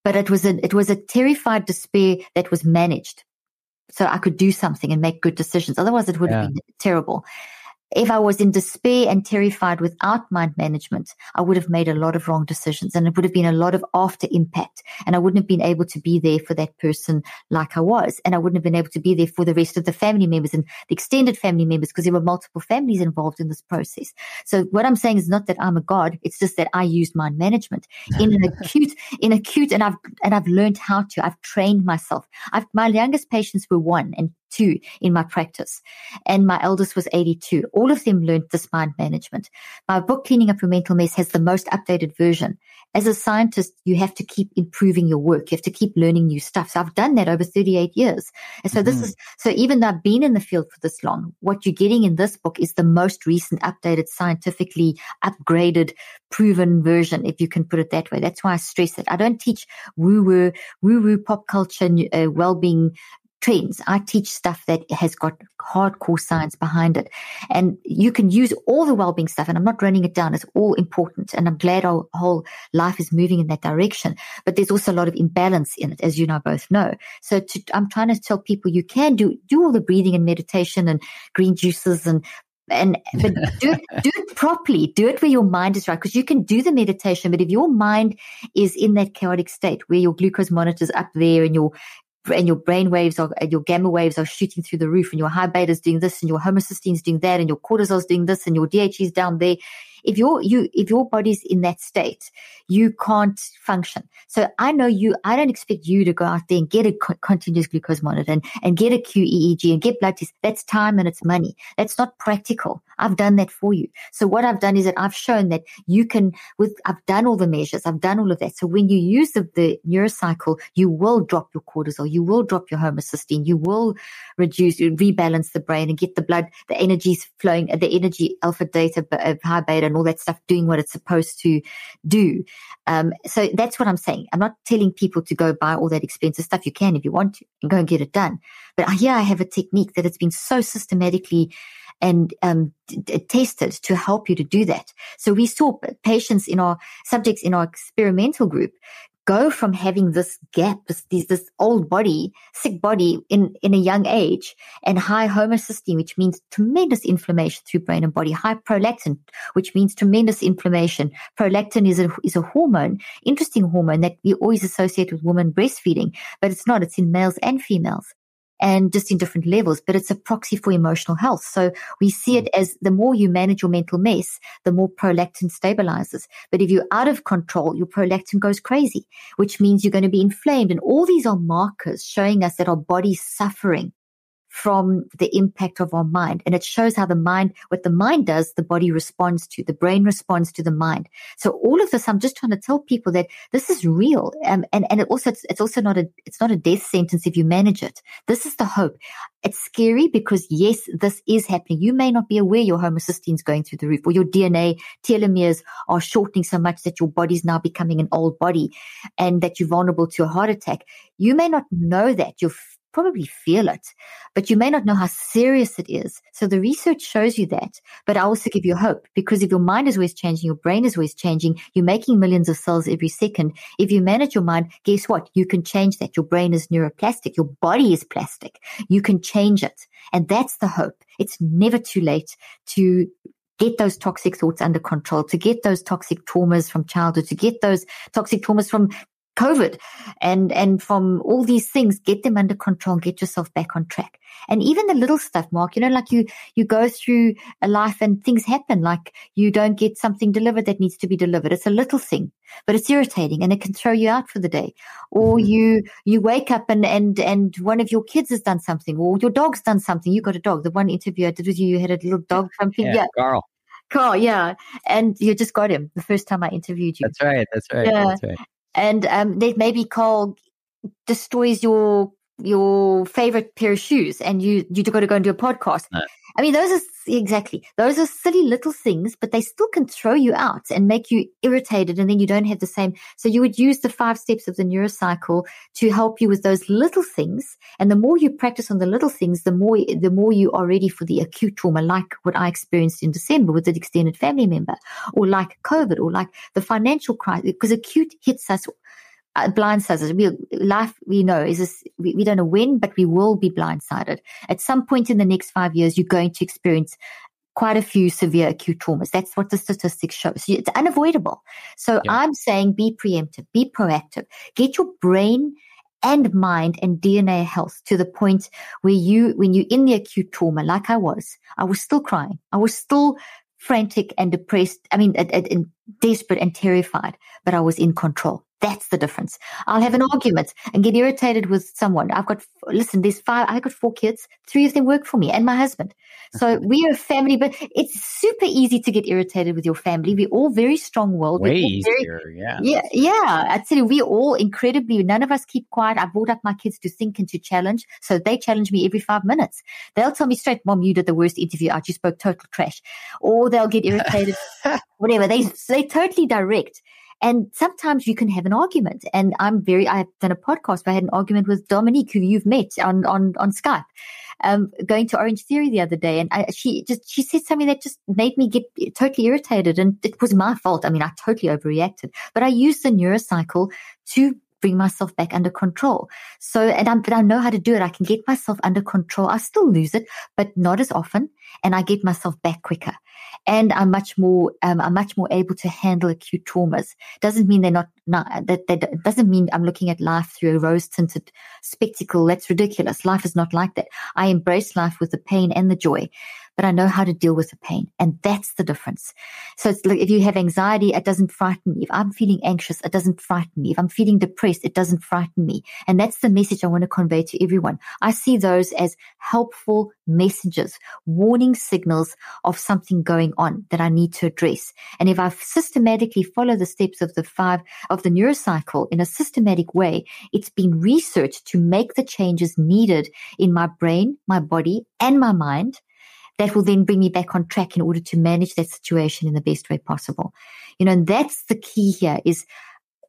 but it was a, it was a terrified despair that was managed. So I could do something and make good decisions. Otherwise it would have been terrible if I was in despair and terrified without mind management, I would have made a lot of wrong decisions and it would have been a lot of after impact. And I wouldn't have been able to be there for that person like I was. And I wouldn't have been able to be there for the rest of the family members and the extended family members because there were multiple families involved in this process. So what I'm saying is not that I'm a God. It's just that I used mind management in an acute, in acute, and I've, and I've learned how to, I've trained myself. I've, my youngest patients were one and two in my practice. And my eldest was 82. All of them learned this mind management. My book, Cleaning Up Your Mental Mess, has the most updated version. As a scientist, you have to keep improving your work. You have to keep learning new stuff. So I've done that over 38 years. And so mm-hmm. this is, so even though I've been in the field for this long, what you're getting in this book is the most recent, updated, scientifically upgraded, proven version, if you can put it that way. That's why I stress it. I don't teach woo woo, woo woo pop culture, uh, well-being trends. I teach stuff that has got hardcore science behind it. And you can use all the well-being stuff and I'm not running it down. It's all important. And I'm glad our whole life is moving in that direction. But there's also a lot of imbalance in it, as you and I both know. So to, I'm trying to tell people you can do, do all the breathing and meditation and green juices and and but do it, do it properly. Do it where your mind is right, because you can do the meditation, but if your mind is in that chaotic state where your glucose monitor's up there and your and your brain waves are, your gamma waves are shooting through the roof and your high beta is doing this and your homocysteine is doing that and your cortisol is doing this and your DHE is down there if your you if your body's in that state, you can't function. So I know you. I don't expect you to go out there and get a co- continuous glucose monitor and, and get a QEEG and get blood tests. That's time and it's money. That's not practical. I've done that for you. So what I've done is that I've shown that you can. With I've done all the measures. I've done all of that. So when you use the, the neurocycle, you will drop your cortisol. You will drop your homocysteine. You will reduce, rebalance the brain and get the blood, the energies flowing, the energy alpha data, uh, high beta and all that stuff doing what it's supposed to do. Um, so that's what I'm saying. I'm not telling people to go buy all that expensive stuff. You can if you want to and go and get it done. But here I have a technique that has been so systematically and um, tested to help you to do that. So we saw patients in our subjects in our experimental group go from having this gap, this, this old body, sick body in, in a young age and high homocysteine, which means tremendous inflammation through brain and body, high prolactin, which means tremendous inflammation. Prolactin is a, is a hormone, interesting hormone that we always associate with women breastfeeding, but it's not. It's in males and females and just in different levels, but it's a proxy for emotional health. So we see it mm. as the more you manage your mental mess, the more prolactin stabilizes. But if you're out of control, your prolactin goes crazy, which means you're going to be inflamed. And all these are markers showing us that our body's suffering from the impact of our mind. And it shows how the mind, what the mind does, the body responds to, the brain responds to the mind. So all of this, I'm just trying to tell people that this is real. Um, and, and it also, it's, it's also not a, it's not a death sentence if you manage it. This is the hope. It's scary because yes, this is happening. You may not be aware your homocysteine is going through the roof or your DNA telomeres are shortening so much that your body's now becoming an old body and that you're vulnerable to a heart attack. You may not know that. You're probably feel it, but you may not know how serious it is. So the research shows you that, but I also give you hope because if your mind is always changing, your brain is always changing, you're making millions of cells every second. If you manage your mind, guess what? You can change that. Your brain is neuroplastic. Your body is plastic. You can change it. And that's the hope. It's never too late to get those toxic thoughts under control, to get those toxic traumas from childhood, to get those toxic traumas from COVID and, and from all these things, get them under control, get yourself back on track. And even the little stuff, Mark, you know, like you, you go through a life and things happen, like you don't get something delivered that needs to be delivered. It's a little thing, but it's irritating and it can throw you out for the day. Or mm-hmm. you, you wake up and, and, and one of your kids has done something or your dog's done something. You got a dog. The one interview I did with you, you had a little dog something. Yeah. yeah. Carl. Carl, yeah. And you just got him the first time I interviewed you. That's right. That's right. Yeah. That's right and um, that maybe Carl destroys your your favorite pair of shoes and you you got to go and do a podcast. No. I mean, those are exactly those are silly little things, but they still can throw you out and make you irritated, and then you don't have the same. So you would use the five steps of the neurocycle to help you with those little things. And the more you practice on the little things, the more the more you are ready for the acute trauma, like what I experienced in December with an extended family member, or like COVID, or like the financial crisis, because acute hits us uh, blindsides us. We, life, we know, is this, we, we don't know when, but we will be blindsided. At some point in the next five years, you're going to experience quite a few severe acute traumas. That's what the statistics show. So it's unavoidable. So yeah. I'm saying be preemptive, be proactive, get your brain and mind and DNA health to the point where you, when you're in the acute trauma, like I was, I was still crying. I was still frantic and depressed. I mean, and desperate and terrified, but I was in control That's the difference. I'll have an argument and get irritated with someone. I've got, listen, there's five, I've got four kids. Three of them work for me and my husband. So mm-hmm. we are a family, but it's super easy to get irritated with your family. We're all very strong willed. Way easier. Very, yeah. Yeah. Yeah. I tell you, we're all incredibly, none of us keep quiet. I brought up my kids to think and to challenge. So they challenge me every five minutes. They'll tell me straight, mom, you did the worst interview out. You spoke total trash or they'll get irritated, whatever. They, they totally direct. And sometimes you can have an argument. And I'm very, I've done a podcast where I had an argument with Dominique, who you've met on, on, on Skype, um, going to Orangetheory the other day. And I, she just, she said something that just made me get totally irritated. And it was my fault. I mean, I totally overreacted, but I used the neurocycle to bring myself back under control. So, and I'm, but I know how to do it. I can get myself under control. I still lose it, but not as often. And I get myself back quicker and I'm much more, um, I'm much more able to handle acute traumas. Doesn't mean they're not, not that, that doesn't mean I'm looking at life through a rose tinted spectacle. That's ridiculous. Life is not like that. I embrace life with the pain and the joy but I know how to deal with the pain. And that's the difference. So it's like if you have anxiety, it doesn't frighten me. If I'm feeling anxious, it doesn't frighten me. If I'm feeling depressed, it doesn't frighten me. And that's the message I want to convey to everyone. I see those as helpful messages, warning signals of something going on that I need to address. And if I systematically follow the steps of the five of the neurocycle in a systematic way, it's been researched to make the changes needed in my brain, my body, and my mind that will then bring me back on track in order to manage that situation in the best way possible. You know, and that's the key here is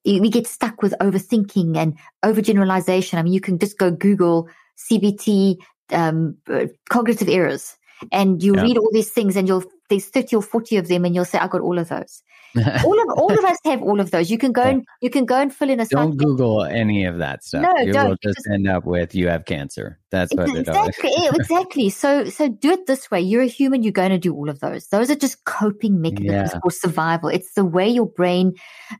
we get stuck with overthinking and overgeneralization. I mean, you can just go Google CBT, um, uh, cognitive errors and you yeah. read all these things and you'll, there's 30 or 40 of them and you'll say, I got all of those all of all of us have all of those. You can go and you can go and fill in a. Don't Google any of that stuff. No, you don't. will just, just end up with you have cancer. That's what exactly, exactly. So so do it this way. You're a human. You're going to do all of those. Those are just coping mechanisms yeah. for survival. It's the way your brain,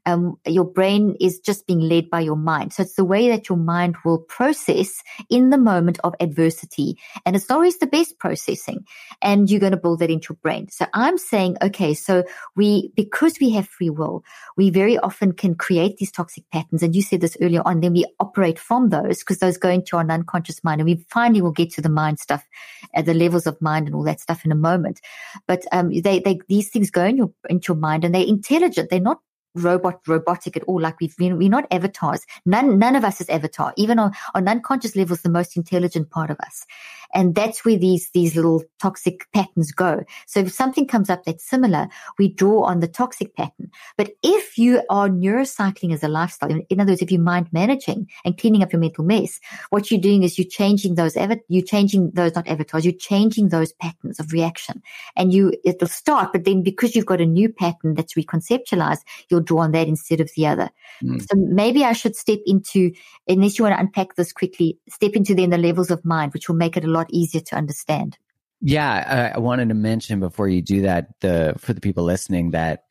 um, your brain is just being led by your mind. So it's the way that your mind will process in the moment of adversity, and it's always the best processing. And you're going to build that into your brain. So I'm saying, okay, so we because we have free will, we very often can create these toxic patterns. And you said this earlier on, then we operate from those because those go into our unconscious mind. And we finally will get to the mind stuff, at the levels of mind and all that stuff in a moment. But um, they, they, these things go in your, into your mind and they're intelligent. They're not robot robotic at all like we've been we're not avatars none none of us is avatar even on on unconscious levels the most intelligent part of us and that's where these, these little toxic patterns go. So if something comes up that's similar, we draw on the toxic pattern. But if you are neurocycling as a lifestyle, in other words, if you're mind managing and cleaning up your mental mess, what you're doing is you're changing those, you're changing those, not avatars, you're changing those patterns of reaction and you, it'll start, but then because you've got a new pattern that's reconceptualized, you'll draw on that instead of the other. Mm. So maybe I should step into, unless you want to unpack this quickly, step into then the levels of mind, which will make it a lot lot easier to understand. Yeah, I, I wanted to mention before you do that, the for the people listening that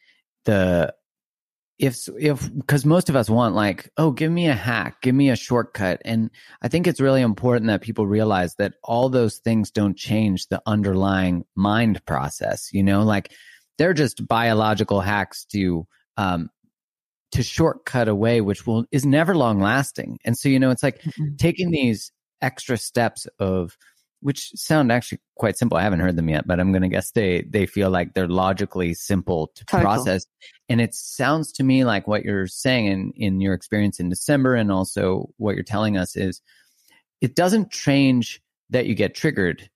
the if if because most of us want like oh give me a hack give me a shortcut and i think it's really important that people realize that all those things don't change the underlying mind process you know like they're just biological hacks to um to shortcut away which will is never long lasting and so you know it's like mm-hmm. taking these extra steps of which sound actually quite simple. I haven't heard them yet, but I'm going to guess they, they feel like they're logically simple to Total. process. And it sounds to me like what you're saying in, in your experience in December and also what you're telling us is it doesn't change that you get triggered.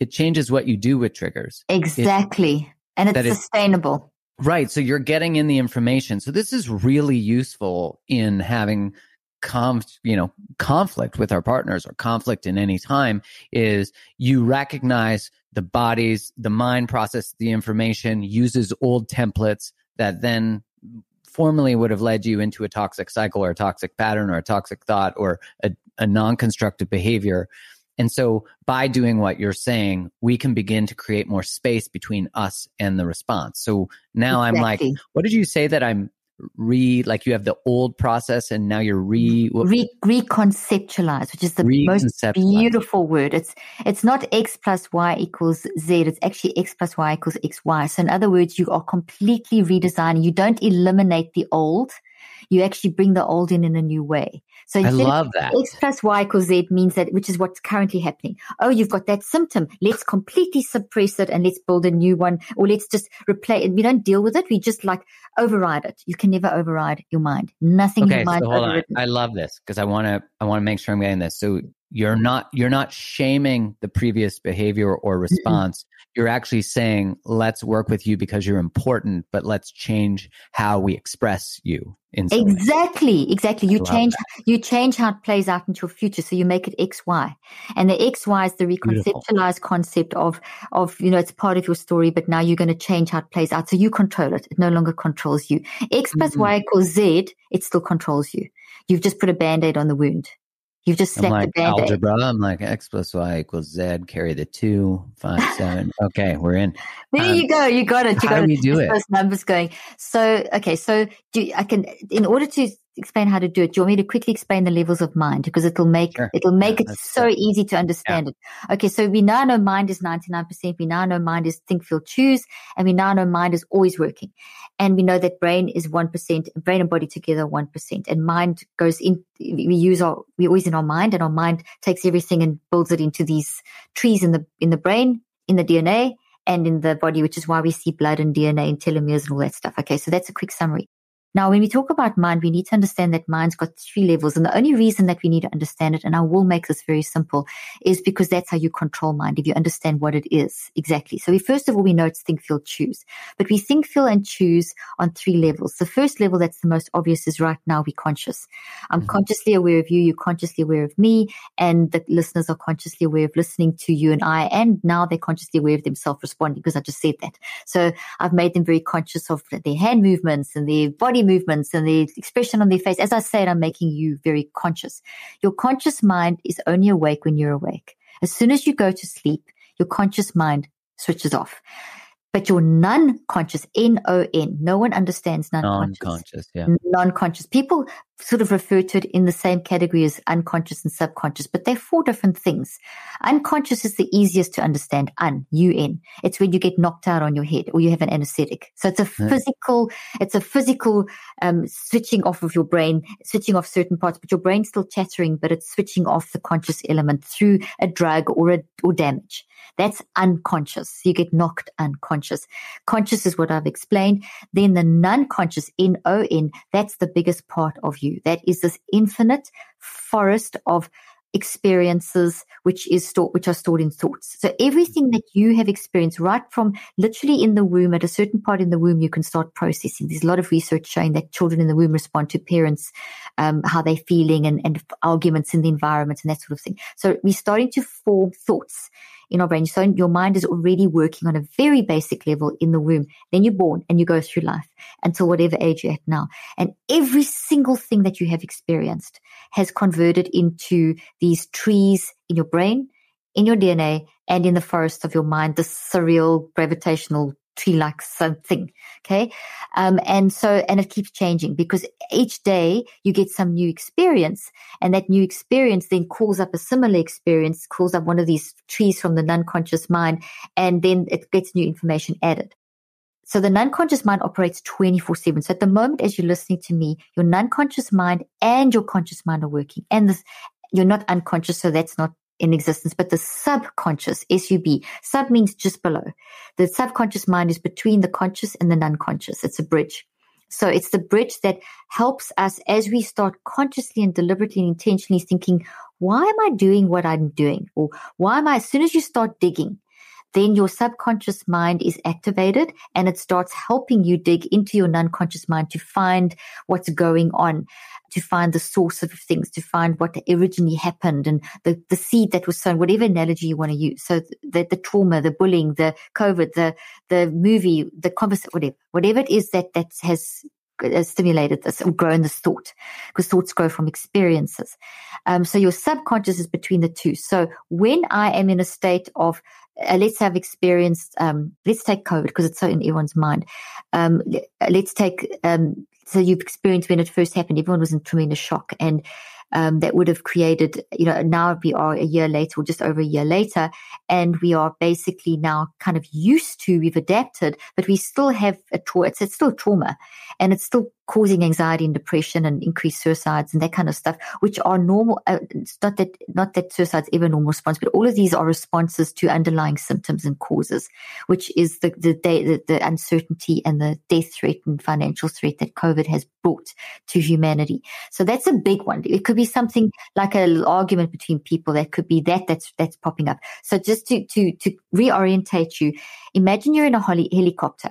It changes what you do with triggers. Exactly. It, and it's sustainable. right. So you're getting in the information. So this is really useful in having conf, you know, conflict with our partners or conflict in any time is you recognize the bodies, the mind process the information, uses old templates that then formerly would have led you into a toxic cycle or a toxic pattern or a toxic thought or a, a non-constructive behavior. And so by doing what you're saying, we can begin to create more space between us and the response. So now exactly. I'm like, what did you say that I'm re like you have the old process and now you're re re reconceptualize which is the most beautiful word. It's it's not x plus y equals z. It's actually x plus y equals xy so in other words you are completely redesigning. You don't eliminate the old You actually bring the old in in a new way. So I love that. X plus Y equals Z means that, which is what's currently happening. Oh, you've got that symptom. Let's completely suppress it and let's build a new one or let's just replace it. We don't deal with it. We just like override it. You can never override your mind. Nothing okay. So hold on. I love this because I want to, I want to make sure I'm getting this. So you're not, you're not shaming the previous behavior or response. You're actually saying, let's work with you because you're important, but let's change how we express you. exactly, way. exactly. You change, that. you change how it plays out into your future. So you make it X, Y, and the X, Y is the reconceptualized Beautiful. concept of, of, you know, it's part of your story, but now you're going to change how it plays out. So you control it. It no longer controls you. X plus mm-hmm. Y equals Z. It still controls you. You've just put a band-aid on the wound. You've just set like the band algebra. I'm like x plus y equals z. Carry the two, five, seven. okay, we're in. There um, you go. You got it. You how got do we do it? Those numbers going. So okay. So do I can in order to explain how to do it, do you want me to quickly explain the levels of mind because it'll make sure. it'll make yeah, it so good. easy to understand yeah. it. Okay, so we now know mind is ninety nine percent. We now know mind is think, feel, choose, and we now know mind is always working, and we know that brain is one percent, brain and body together one percent, and mind goes in. We use our we always in our mind, and our mind takes everything and builds it into these trees in the in the brain, in the DNA, and in the body, which is why we see blood and DNA and telomeres and all that stuff. Okay, so that's a quick summary. Now, when we talk about mind, we need to understand that mind's got three levels. And the only reason that we need to understand it, and I will make this very simple, is because that's how you control mind, if you understand what it is exactly. So we first of all, we know it's think, feel, choose. But we think, feel, and choose on three levels. The first level that's the most obvious is right now we're conscious. I'm mm-hmm. consciously aware of you, you're consciously aware of me, and the listeners are consciously aware of listening to you and I, and now they're consciously aware of themselves responding because I just said that. So I've made them very conscious of their hand movements and their body body movements and the expression on their face. As I said, I'm making you very conscious. Your conscious mind is only awake when you're awake. As soon as you go to sleep, your conscious mind switches off. But your non-conscious, N-O-N, no one understands non-conscious. Non-conscious, yeah. Non-conscious. People sort of refer to it in the same category as unconscious and subconscious, but they're four different things. Unconscious is the easiest to understand. Un, U-N. It's when you get knocked out on your head or you have an anesthetic. So it's a physical, it's a physical, um, switching off of your brain, switching off certain parts, but your brain's still chattering, but it's switching off the conscious element through a drug or a, or damage. That's unconscious. You get knocked unconscious. Conscious is what I've explained. Then the non-conscious, N-O-N, that's the biggest part of you. That is this infinite forest of experiences which is stored which are stored in thoughts. So everything that you have experienced right from literally in the womb at a certain part in the womb you can start processing. There's a lot of research showing that children in the womb respond to parents um, how they're feeling and, and arguments in the environment and that sort of thing. So we're starting to form thoughts in our brain. So your mind is already working on a very basic level in the womb. Then you're born and you go through life until whatever age you're at now. And every single thing that you have experienced has converted into these trees in your brain, in your DNA, and in the forest of your mind, the surreal gravitational tree like something. Okay. Um, and so, and it keeps changing because each day you get some new experience and that new experience then calls up a similar experience, calls up one of these trees from the non-conscious mind, and then it gets new information added. So the non-conscious mind operates 24 seven. So at the moment, as you're listening to me, your non-conscious mind and your conscious mind are working and this, you're not unconscious. So that's not in existence, but the subconscious, SUB, sub means just below. The subconscious mind is between the conscious and the non-conscious. It's a bridge. So it's the bridge that helps us as we start consciously and deliberately and intentionally thinking, why am I doing what I'm doing? Or why am I, as soon as you start digging, then your subconscious mind is activated and it starts helping you dig into your non-conscious mind to find what's going on, to find the source of things, to find what originally happened and the, the seed that was sown, whatever analogy you want to use. So the, the trauma, the bullying, the COVID, the, the movie, the conversation, whatever, whatever it is that, that has uh, stimulated this or grown this thought because thoughts grow from experiences. Um, so your subconscious is between the two. So when I am in a state of uh, let's have experienced, um, let's take COVID because it's so in everyone's mind. Um, let's take, um, so you've experienced when it first happened, everyone was in tremendous shock and, um, that would have created, you know, now we are a year later or just over a year later, and we are basically now kind of used to, we've adapted, but we still have a trauma. It's, it's still trauma and it's still causing anxiety and depression and increased suicides and that kind of stuff, which are normal. Uh, it's not that, not that suicide's ever normal response, but all of these are responses to underlying symptoms and causes, which is the, the, the, the uncertainty and the death threat and financial threat that COVID has brought to humanity. So that's a big one. It could be something like an argument between people. That could be that that's, that's popping up. So just to, to, to reorientate you, imagine you're in a heli- helicopter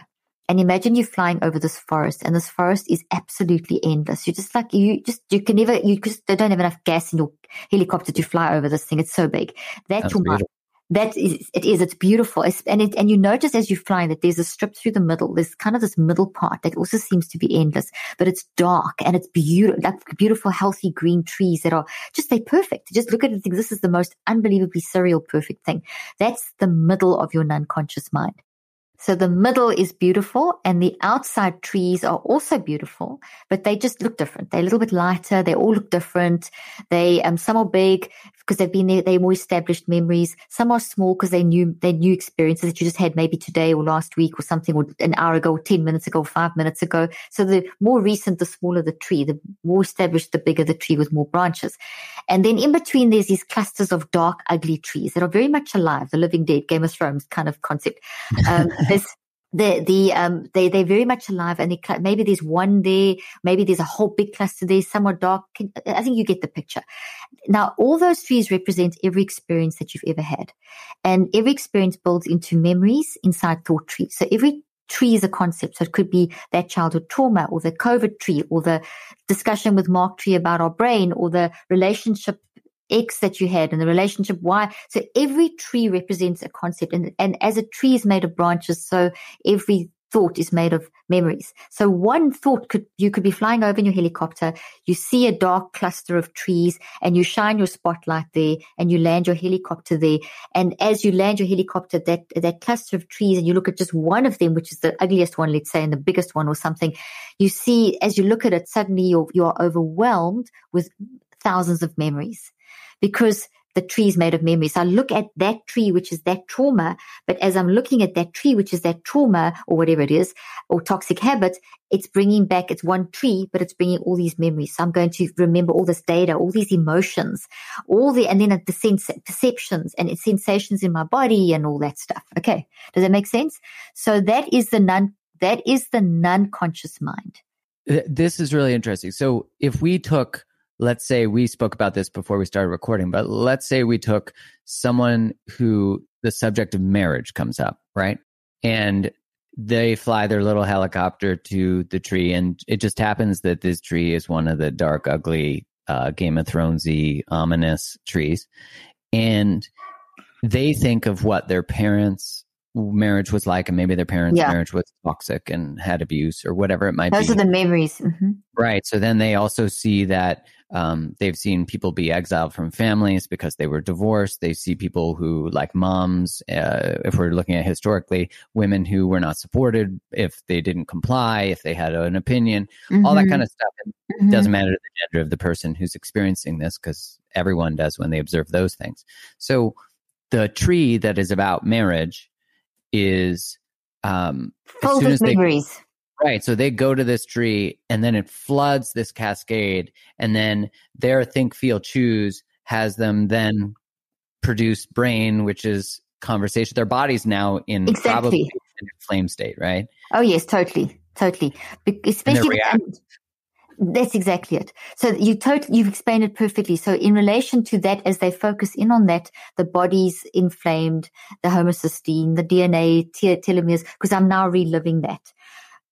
and imagine you're flying over this forest and this forest is absolutely endless. You're just like, you just, you can never, you just they don't have enough gas in your helicopter to fly over this thing. It's so big. That's, That's your mind. That is, it is, it's beautiful. It's, and it, and you notice as you fly that there's a strip through the middle. There's kind of this middle part that also seems to be endless, but it's dark and it's beautiful, like beautiful, healthy green trees that are just, they're perfect. Just look at it this is the most unbelievably surreal, perfect thing. That's the middle of your non-conscious mind. So the middle is beautiful and the outside trees are also beautiful, but they just look different. They're a little bit lighter. They all look different. They, um, some are big because they've been there. They're more established memories. Some are small because they knew they new experiences that you just had maybe today or last week or something or an hour ago, or 10 minutes ago, five minutes ago. So the more recent, the smaller the tree, the more established, the bigger the tree with more branches. And then in between, there's these clusters of dark, ugly trees that are very much alive, the living dead, Game of Thrones kind of concept. Um, there's, the the um they they're very much alive and they maybe there's one there maybe there's a whole big cluster there some are dark i think you get the picture. Now all those trees represent every experience that you've ever had. And every experience builds into memories inside thought trees. So every tree is a concept. So it could be that childhood trauma or the covid tree or the discussion with mark tree about our brain or the relationship X that you had and the relationship Y. So every tree represents a concept. And, and as a tree is made of branches, so every thought is made of memories. So one thought could, you could be flying over in your helicopter. You see a dark cluster of trees and you shine your spotlight there and you land your helicopter there. And as you land your helicopter, that, that cluster of trees and you look at just one of them, which is the ugliest one, let's say, and the biggest one or something, you see, as you look at it, suddenly you're, you're overwhelmed with thousands of memories because the tree is made of memories. So I look at that tree, which is that trauma, but as I'm looking at that tree, which is that trauma or whatever it is, or toxic habits, it's bringing back, it's one tree, but it's bringing all these memories. So I'm going to remember all this data, all these emotions, all the, and then the sense, perceptions and sensations in my body and all that stuff. Okay. Does that make sense? So that is the non, that is the non-conscious mind. This is really interesting. So if we took let's say we spoke about this before we started recording, but let's say we took someone who the subject of marriage comes up, right? And they fly their little helicopter to the tree, and it just happens that this tree is one of the dark, ugly, uh, Game of Thronesy, ominous trees, and they think of what their parents marriage was like and maybe their parents' yeah. marriage was toxic and had abuse or whatever it might Those be. Those are the memories. Mm-hmm. Right. So then they also see that um, they've seen people be exiled from families because they were divorced. They see people who, like moms, uh, if we're looking at historically, women who were not supported if they didn't comply, if they had an opinion, mm-hmm. all that mm-hmm. kind of stuff. It mm-hmm. doesn't matter the gender of the person who's experiencing this because everyone does when they observe those things. So the tree that is about marriage is um, full of memories. They, right. So they go to this tree and then it floods this cascade, and then their think, feel, choose has them then produce brain, which is conversation. Their body's now in exactly. probably in flame state, right? Oh yes, totally, totally. Especially that's exactly it. So you totally, you've explained it perfectly. So in relation to that, as they focus in on that, the body's inflamed, the homocysteine, the DNA, telomeres, because I'm now reliving that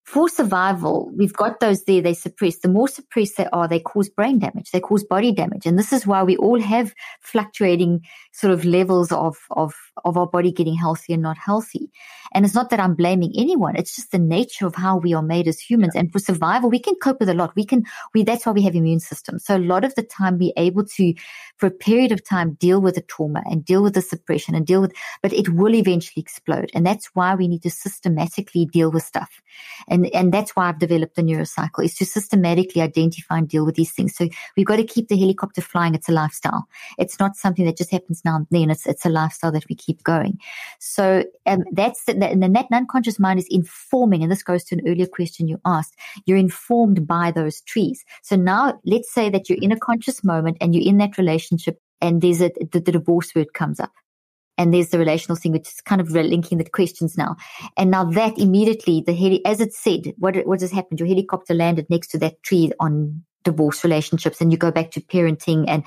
for survival, we've got those there, they suppress. The more suppressed they are, they cause brain damage, they cause body damage. And this is why we all have fluctuating sort of levels of, of, of our body getting healthy and not healthy. And it's not that I'm blaming anyone. It's just the nature of how we are made as humans. And for survival, we can cope with a lot. We can, we, that's why we have immune systems. So a lot of the time we're able to, for a period of time, deal with the trauma and deal with the suppression and deal with, but it will eventually explode. And that's why we need to systematically deal with stuff. And, and that's why I've developed the neurocycle is to systematically identify and deal with these things. So we've got to keep the helicopter flying. It's a lifestyle. It's not something that just happens now and then. It's, it's a lifestyle that we keep going. So um, that's and then that unconscious mind is informing, and this goes to an earlier question you asked. You're informed by those trees. So now let's say that you're in a conscious moment and you're in that relationship, and there's a the, the divorce word comes up. And there's the relational thing, which is kind of linking the questions now. And now that immediately, the heli, as it said, what, what has happened? Your helicopter landed next to that tree on divorce relationships and you go back to parenting and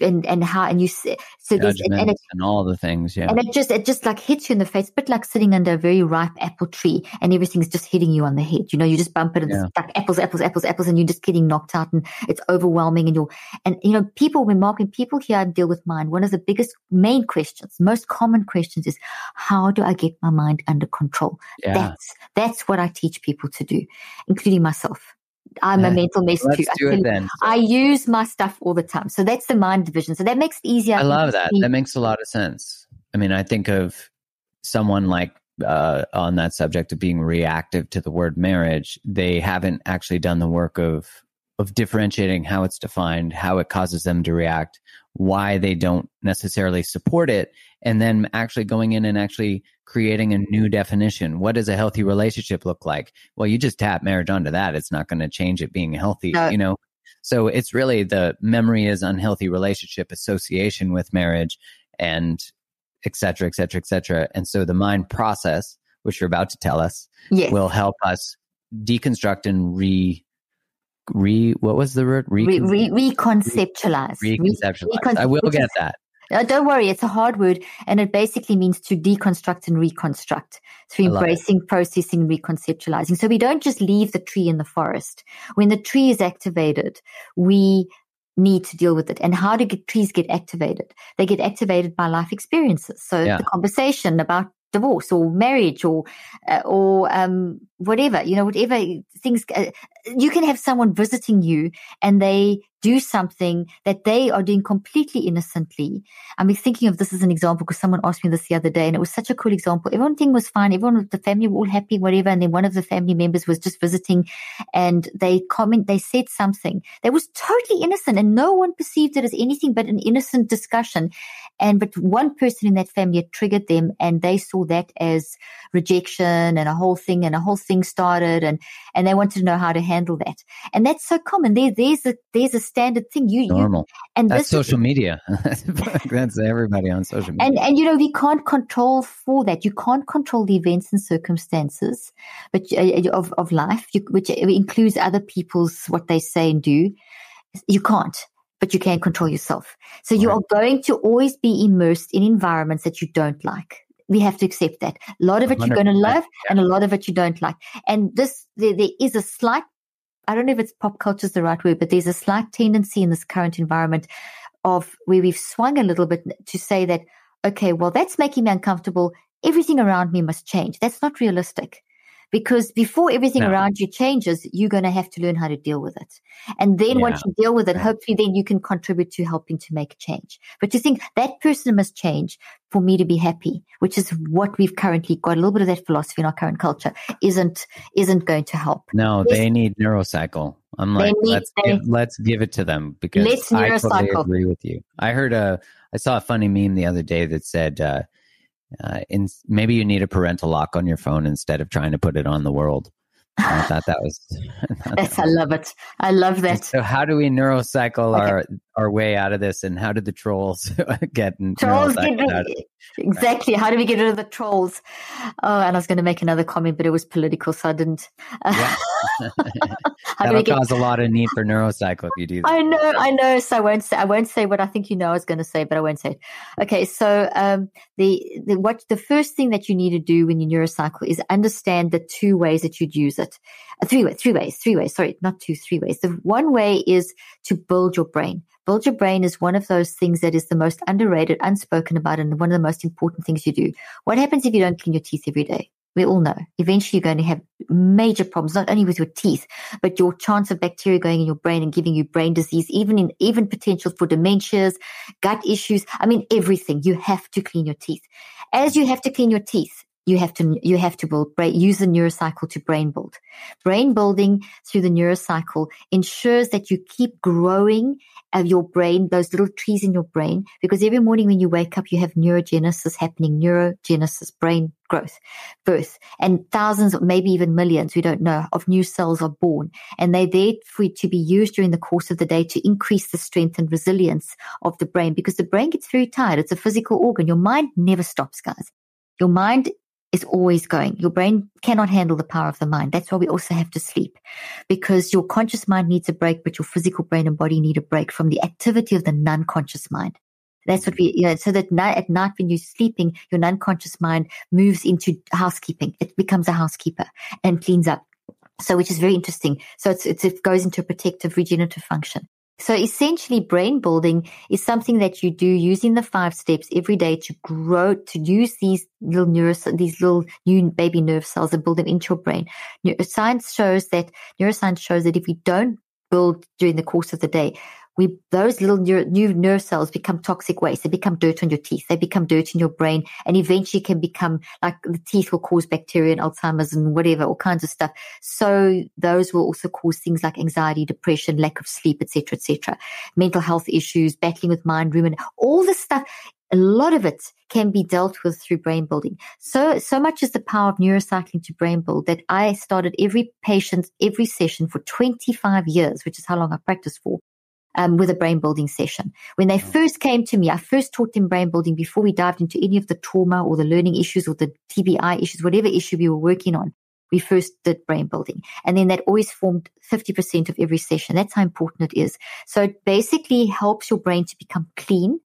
and, and how and you so there's and, and, it, and, all the things yeah and it just it just like hits you in the face but like sitting under a very ripe apple tree and everything's just hitting you on the head you know you just bump it and yeah. it's like apples apples apples apples and you're just getting knocked out and it's overwhelming and you're and you know people when marking people here deal with mind one of the biggest main questions most common questions is how do I get my mind under control yeah. that's that's what I teach people to do including myself I'm a mental mess Let's too. Do I, it then. I use my stuff all the time. So that's the mind division. So that makes it easier. I love that. That makes a lot of sense. I mean, I think of someone like uh, on that subject of being reactive to the word marriage. They haven't actually done the work of of differentiating how it's defined, how it causes them to react, why they don't necessarily support it, and then actually going in and actually creating a new definition. What does a healthy relationship look like? Well, you just tap marriage onto that. It's not going to change it being healthy, no. you know? So it's really the memory is unhealthy relationship association with marriage and et cetera, et cetera, et cetera. And so the mind process, which you're about to tell us, yes. will help us deconstruct and re re what was the word re, re, re reconceptualize reconceptualize i will get that uh, don't worry, it's a hard word and it basically means to deconstruct and reconstruct through embracing, processing, reconceptualizing. So we don't just leave the tree in the forest. When the tree is activated, we need to deal with it. And how do get, trees get activated? They get activated by life experiences. So yeah. the conversation about divorce or marriage or uh, or um, whatever you know whatever things uh, you can have someone visiting you and they do something that they are doing completely innocently. I'm thinking of this as an example because someone asked me this the other day and it was such a cool example. Everything was fine. Everyone, the family were all happy, whatever. And then one of the family members was just visiting and they comment, they said something that was totally innocent and no one perceived it as anything but an innocent discussion. And, but one person in that family triggered them and they saw that as rejection and a whole thing and a whole thing started and, and they wanted to know how to handle that. And that's so common. There, there's a, there's a standard thing. You, normal. You, and that's social is, media. that's everybody on social media. And, and, you know, we can't control for that. You can't control the events and circumstances, but uh, of, of life, you, which includes other people's, what they say and do. You can't but you can control yourself. So you are going to always be immersed in environments that you don't like we have to accept that. A lot of it you're going to love and a lot of it you don't like. And this, there, there is a slight, I don't know if it's pop culture is the right word, but there's a slight tendency in this current environment of where we've swung a little bit to say that, okay, well, that's making me uncomfortable. Everything around me must change. That's not realistic because before everything no. around you changes, you're going to have to learn how to deal with it. And then yeah. once you deal with it, hopefully then you can contribute to helping to make a change. But to think that person must change for me to be happy, which is what we've currently got a little bit of that philosophy in our current culture isn't, isn't going to help. No, yes. they need neurocycle. I'm like, need, let's they, give, let's give it to them because I totally agree with you. I heard a, I saw a funny meme the other day that said, uh, uh, in, maybe you need a parental lock on your phone instead of trying to put it on the world. I thought that was. yes, I love it. I love that. So, how do we neurocycle okay. our our way out of this, and how did the trolls get trolls get rid, exactly? Right. How do we get rid of the trolls? Oh, and I was going to make another comment, but it was political, so I didn't. Yeah. That'll get, cause a lot of need for neurocycle if you do that. I know, I know. So I won't say. I won't say what I think you know I was going to say, but I won't say it. Okay, so um, the the what the first thing that you need to do when you neurocycle is understand the two ways that you'd use it. Uh, three ways, three ways, three ways. Sorry, not two, three ways. The one way is to build your brain. Build your brain is one of those things that is the most underrated, unspoken about, and one of the most important things you do. What happens if you don't clean your teeth every day? We all know eventually you're going to have major problems, not only with your teeth, but your chance of bacteria going in your brain and giving you brain disease, even in, even potential for dementias, gut issues. I mean, everything. You have to clean your teeth. As you have to clean your teeth, you have to you have to build use the neurocycle to brain build. Brain building through the neurocycle ensures that you keep growing of your brain, those little trees in your brain, because every morning when you wake up, you have neurogenesis happening, neurogenesis, brain growth, birth, and thousands, maybe even millions, we don't know, of new cells are born. And they're there for to be used during the course of the day to increase the strength and resilience of the brain because the brain gets very tired. It's a physical organ. Your mind never stops, guys. Your mind is always going. Your brain cannot handle the power of the mind. That's why we also have to sleep because your conscious mind needs a break, but your physical brain and body need a break from the activity of the non-conscious mind. That's what we, you know, so that night, at night when you're sleeping, your non-conscious mind moves into housekeeping. It becomes a housekeeper and cleans up. So, which is very interesting. So it's, it's, it goes into a protective regenerative function. So essentially brain building is something that you do using the five steps every day to grow, to use these little neuro, these little new baby nerve cells and build them into your brain. Science shows that, neuroscience shows that if we don't build during the course of the day, we those little new, new nerve cells become toxic waste. They become dirt on your teeth. They become dirt in your brain, and eventually can become like the teeth will cause bacteria and Alzheimer's and whatever, all kinds of stuff. So those will also cause things like anxiety, depression, lack of sleep, etc., etc. Mental health issues, battling with mind rumination, all this stuff. A lot of it can be dealt with through brain building. So, so much is the power of neurocycling to brain build that I started every patient, every session for 25 years, which is how long I practiced for um, with a brain building session. When they first came to me, I first taught them brain building before we dived into any of the trauma or the learning issues or the TBI issues, whatever issue we were working on. We first did brain building and then that always formed 50% of every session. That's how important it is. So it basically helps your brain to become clean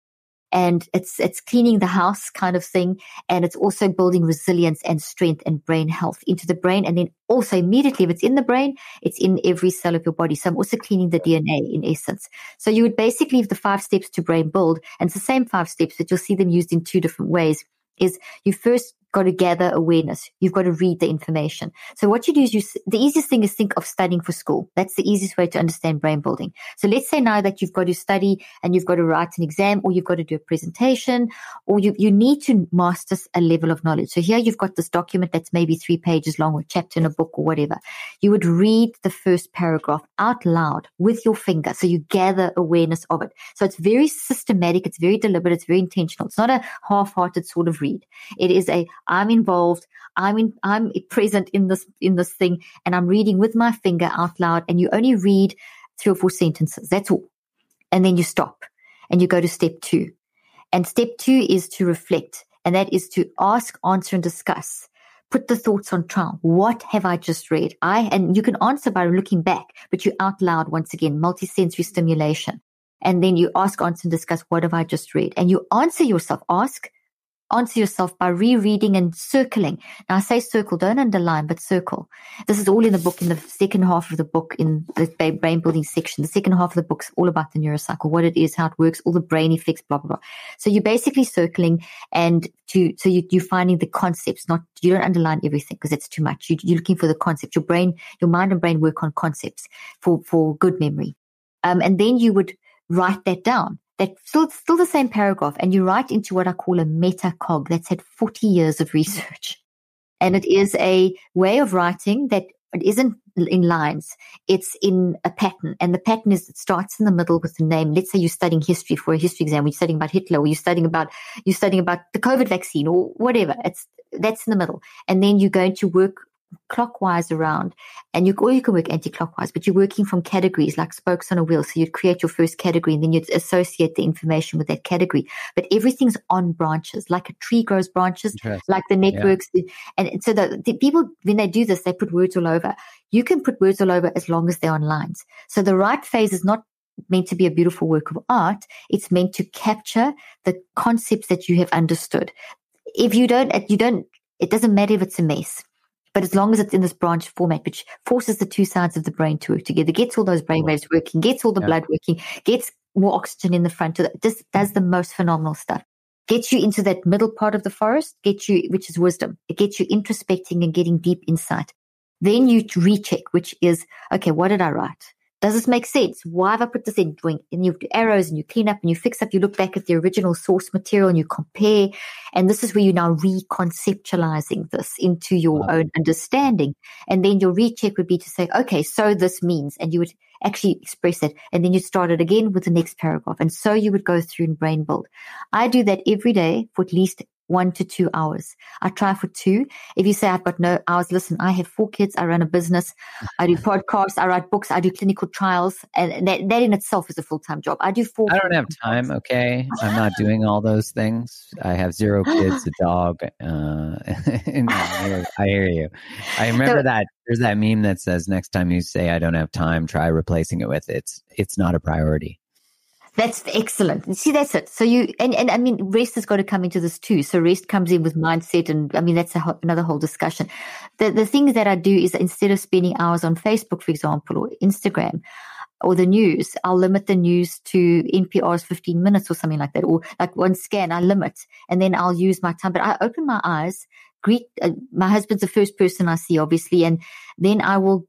and it's it's cleaning the house kind of thing. And it's also building resilience and strength and brain health into the brain. And then also immediately if it's in the brain it's in every cell of your body. So i'm also cleaning the dna in essence. So you would basically have the five steps to brain build. And it's the same five steps but you'll see them used in two different ways is you first got to gather awareness. You've got to read the information. So what you do is you, the easiest thing is think of studying for school. That's the easiest way to understand brain building. So let's say now that you've got to study and you've got to write an exam or you've got to do a presentation or you, you need to master a level of knowledge. So here you've got this document that's maybe three pages long or chapter in a book or whatever. You would read the first paragraph out loud with your finger. So you gather awareness of it. So it's very systematic. It's very deliberate. It's very intentional. It's not a half-hearted sort of read. It is a I'm involved. I'm in, I'm present in this, in this thing and I'm reading with my finger out loud and you only read three or four sentences. That's all. And then you stop and you go to step two. And step two is to reflect and that is to ask, answer and discuss. Put the thoughts on trial. What have I just read? I, and you can answer by looking back, but you out loud once again, multisensory stimulation. And then you ask, answer and discuss, what have I just read? And you answer yourself. Ask, answer yourself by rereading and circling. Now I say circle, don't underline, but circle. This is all in the book, in the second half of the book, in the brain building section. The second half of the book's all about the neurocycle, what it is, how it works, all the brain effects, blah, blah, blah. So you're basically circling and to, so you, you're finding the concepts, not, you don't underline everything because it's too much. You, you're looking for the concept. Your brain, your mind and brain work on concepts for, for good memory. Um, and then you would write that down that still still the same paragraph and you write into what I call a meta cog that's had 40 years of research. And it is a way of writing that it isn't in lines. It's in a pattern. And the pattern is it starts in the middle with the name. Let's say you're studying history for a history exam, you're studying about Hitler, or you're studying about you're studying about the COVID vaccine or whatever. It's that's in the middle. And then you're going to work clockwise around. And you or you can work anti-clockwise but you're working from categories like spokes on a wheel. So you'd create your first category and then you'd associate the information with that category. But everything's on branches. Like a tree grows branches like the networks. Yeah. and so the, the, people when they do this they put words all over. You can put words all over as long as they're on lines. So the write phase is not meant to be a beautiful work of art. It's meant to capture the concepts that you have understood. If you don't you don't it doesn't matter if it's a mess but as long as it's in this branch format, which forces the two sides of the brain to work together, gets all those brain waves working, gets all the yeah. blood working, gets more oxygen in the front, just does the most phenomenal stuff. Gets you into that middle part of the forest, gets you, which is wisdom. It gets you introspecting and getting deep insight. Then you recheck, which is, okay, what did I write? Does this make sense? Why have I put this in? And you do arrows and you clean up and you fix up. You look back at the original source material and you compare. And this is where you're now reconceptualizing this into your wow. own understanding. And then your recheck would be to say, okay, so this means, and you would actually express it. And then you start it again with the next paragraph. And so you would go through and brain build. I do that every day for at least one to two hours. I try for two. If you say I've got no hours, listen, I have four kids. I run a business. I do podcasts. I write books. I do clinical trials. And that, that in itself is a full-time job. I do four. I don't have time. Okay. I'm not doing all those things. I have zero kids, a dog. Uh, I, hear, I, hear, you. I remember so, that there's that meme that says next time you say I don't have time, try replacing it with it's, it's not a priority. That's excellent. See, that's it. So you, and, and I mean, rest has got to come into this too. So rest comes in with mindset. And I mean, that's ho- another whole discussion. The, the things that I do is instead of spending hours on Facebook, for example, or Instagram, or the news, I'll limit the news to NPR's 15 minutes or something like that, or like one scan, I limit, and then I'll use my time. But I open my eyes, greet, uh, my husband's the first person I see, obviously, and then I will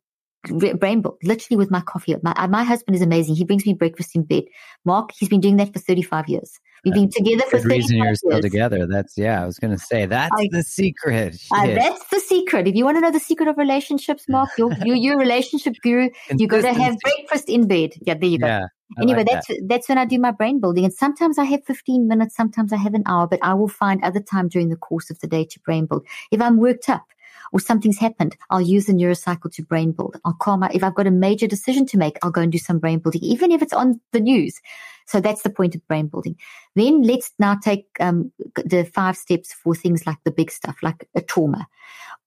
brain book, literally with my coffee. My, uh, my husband is amazing. He brings me breakfast in bed. Mark, he's been doing that for 35 years. We've been together for the reason you're still together. That's yeah. I was going to say that's I, the secret. Uh, that's the secret. If you want to know the secret of relationships, Mark, you're you're, you're a relationship guru. You got to have breakfast in bed. Yeah, there you go. Yeah, anyway, like that's that. that's when I do my brain building, and sometimes I have 15 minutes, sometimes I have an hour, but I will find other time during the course of the day to brain build. If I'm worked up, or something's happened, I'll use the neurocycle to brain build. I'll call my, if I've got a major decision to make, I'll go and do some brain building, even if it's on the news. So that's the point of brain building. Then let's now take um, the five steps for things like the big stuff, like a trauma,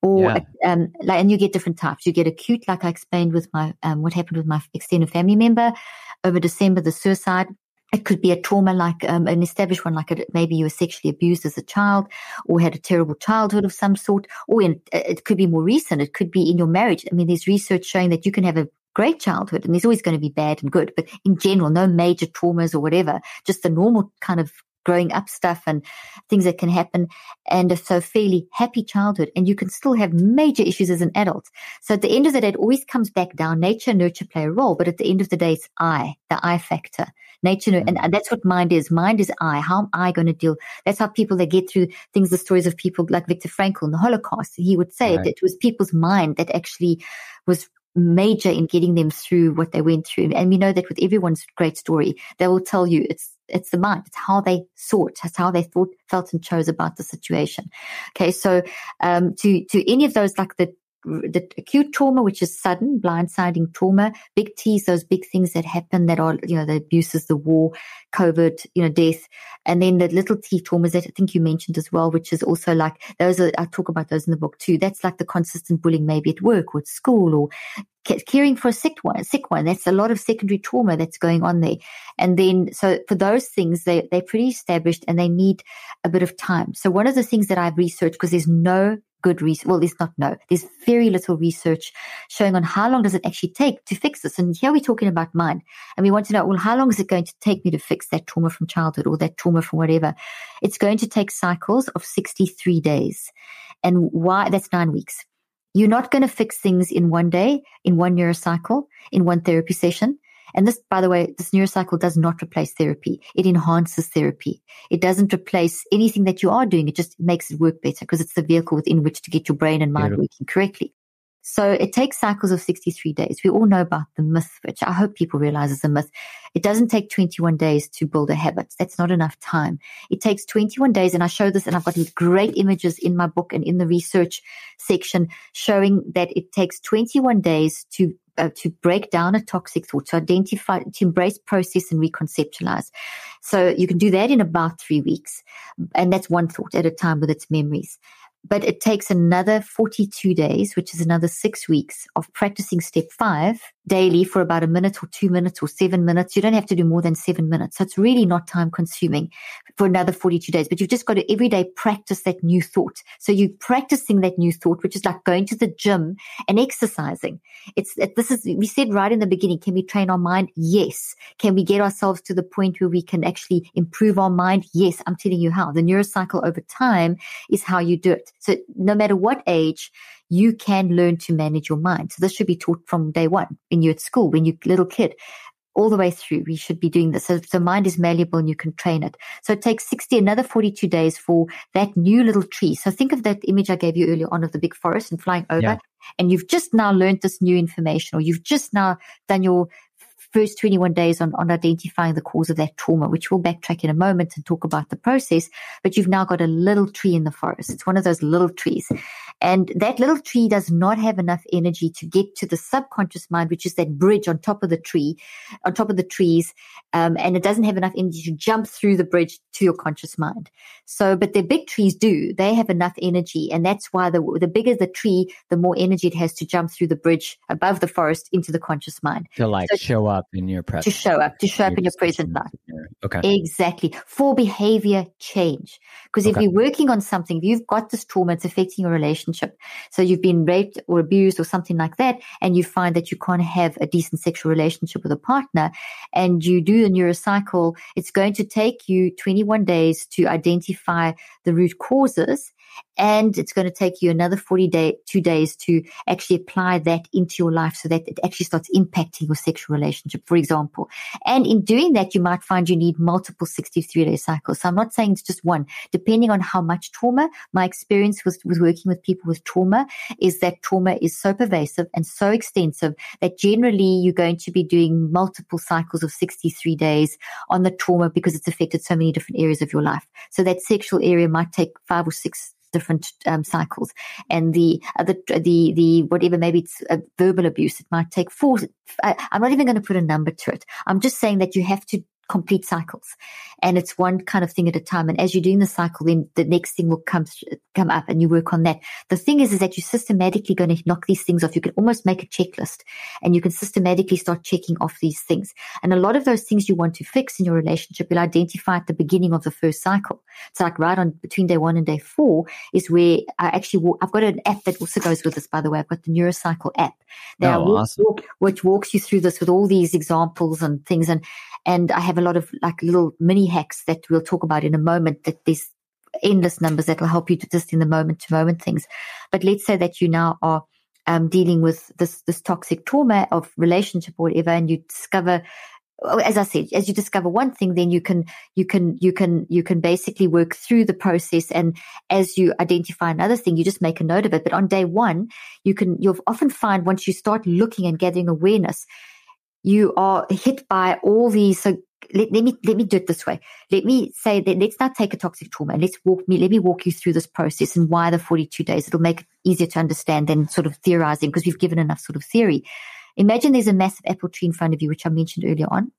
or yeah. um, like, and you get different types. You get acute, like I explained with my um, what happened with my extended family member over December, the suicide. It could be a trauma like um, an established one, like a, maybe you were sexually abused as a child or had a terrible childhood of some sort, or in, it could be more recent. It could be in your marriage. I mean, there's research showing that you can have a great childhood and there's always going to be bad and good, but in general, no major traumas or whatever, just the normal kind of growing up stuff and things that can happen. And a so fairly happy childhood and you can still have major issues as an adult. So at the end of the day, it always comes back down. Nature, nurture play a role, but at the end of the day, it's I, the I factor. Nature, and mm. that's what mind is. Mind is I. How am I going to deal? That's how people that get through things, the stories of people like Viktor Frankl in the Holocaust. He would say right. that it was people's mind that actually was major in getting them through what they went through. And we know that with everyone's great story, they will tell you it's it's the mind. It's how they thought. It's how they thought, felt, and chose about the situation. Okay, so um, to to any of those like the the acute trauma, which is sudden, blindsiding trauma, big T's, those big things that happen that are, you know, the abuses, the war, COVID, you know, death. And then the little T traumas that I think you mentioned as well, which is also like, those are, I talk about those in the book too. That's like the consistent bullying, maybe at work or at school or caring for a sick one, sick one. That's a lot of secondary trauma that's going on there. And then, so for those things, they, they're pretty established and they need a bit of time. So one of the things that I've researched, because there's no good research. Well, there's not no. There's very little research showing on how long does it actually take to fix this. And here we're talking about mind. And we want to know, well, how long is it going to take me to fix that trauma from childhood or that trauma from whatever? It's going to take cycles of 63 days. And why? That's nine weeks. You're not going to fix things in one day, in one neurocycle, in one therapy session. And this, by the way, this neurocycle does not replace therapy. It enhances therapy. It doesn't replace anything that you are doing. It just makes it work better because it's the vehicle within which to get your brain and mind working correctly. So it takes cycles of 63 days. We all know about the myth, which I hope people realize is a myth. It doesn't take 21 days to build a habit. That's not enough time. It takes 21 days. And I show this and I've got these great images in my book and in the research section showing that it takes 21 days to uh, to break down a toxic thought, to identify, to embrace, process, and reconceptualize. So you can do that in about three weeks, and that's one thought at a time with its memories but it takes another 42 days, which is another six weeks of practicing step five daily for about a minute or two minutes or seven minutes. You don't have to do more than seven minutes. So it's really not time consuming for another 42 days, but you've just got to every day practice that new thought. So you're practicing that new thought, which is like going to the gym and exercising. It's, it, this is, we said right in the beginning, can we train our mind? Yes. Can we get ourselves to the point where we can actually improve our mind? Yes. I'm telling you how the neurocycle over time is how you do it. So no matter what age, you can learn to manage your mind. So this should be taught from day one when you're at school, when you're a little kid all the way through. We should be doing this. So the mind is malleable and you can train it. So it takes 60, another 42 days for that new little tree. So think of that image I gave you earlier on of the big forest and flying over. Yeah. And you've just now learned this new information or you've just now done your first 21 days on, on identifying the cause of that trauma, which we'll backtrack in a moment and talk about the process. But you've now got a little tree in the forest. It's one of those little trees. And that little tree does not have enough energy to get to the subconscious mind, which is that bridge on top of the tree, on top of the trees. Um, and it doesn't have enough energy to jump through the bridge to your conscious mind. So, but the big trees do. They have enough energy. And that's why the, the bigger the tree, the more energy it has to jump through the bridge above the forest into the conscious mind. To like so show up in your present. To show up, to show up in your present life. Okay. Exactly. For behavior change. Because if you're working on something, if you've got this trauma, it's affecting your relationship. So you've been raped or abused or something like that, and you find that you can't have a decent sexual relationship with a partner, and you do the neurocycle, it's going to take you 21 days to identify the root causes and it's going to take you another 40 day, two days to actually apply that into your life so that it actually starts impacting your sexual relationship, for example. And in doing that, you might find you need multiple 63 day cycles. So I'm not saying it's just one, depending on how much trauma. My experience with, with working with people with trauma is that trauma is so pervasive and so extensive that generally you're going to be doing multiple cycles of 63 days on the trauma because it's affected so many different areas of your life. So that sexual area might take five or six different um, cycles. And the uh, other, the, the, whatever, maybe it's a verbal abuse, it might take four. I, uh, I'm not even going to put a number to it. I'm just saying that you have to complete cycles. And it's one kind of thing at a time. And as you're doing the cycle, then the next thing will come, come up and you work on that. The thing is, is that you're systematically going to knock these things off. You can almost make a checklist and you can systematically start checking off these things. And a lot of those things you want to fix in your relationship, you'll identify at the beginning of the first cycle. It's like right on between day one and day four is where I actually walk, I've got an app that also goes with this, by the way. I've got the Neurocycle app. Now, oh, awesome. walk, which walks you through this with all these examples and things. And, and I have a lot of like little mini hacks that we'll talk about in a moment that there's endless numbers that will help you to just in the moment to moment things. But let's say that you now are um, dealing with this, this toxic trauma of relationship or whatever, and you discover as I said, as you discover one thing, then you can, you can, you can, you can basically work through the process. And as you identify another thing, you just make a note of it. But on day one, you can, you'll often find once you start looking and gathering awareness, you are hit by all these. So let, let me let me do it this way. Let me say that let's not take a toxic trauma. Let's walk me. Let me walk you through this process and why the forty-two days. It'll make it easier to understand than sort of theorizing because we've given enough sort of theory. Imagine there's a massive apple tree in front of you, which I mentioned earlier on,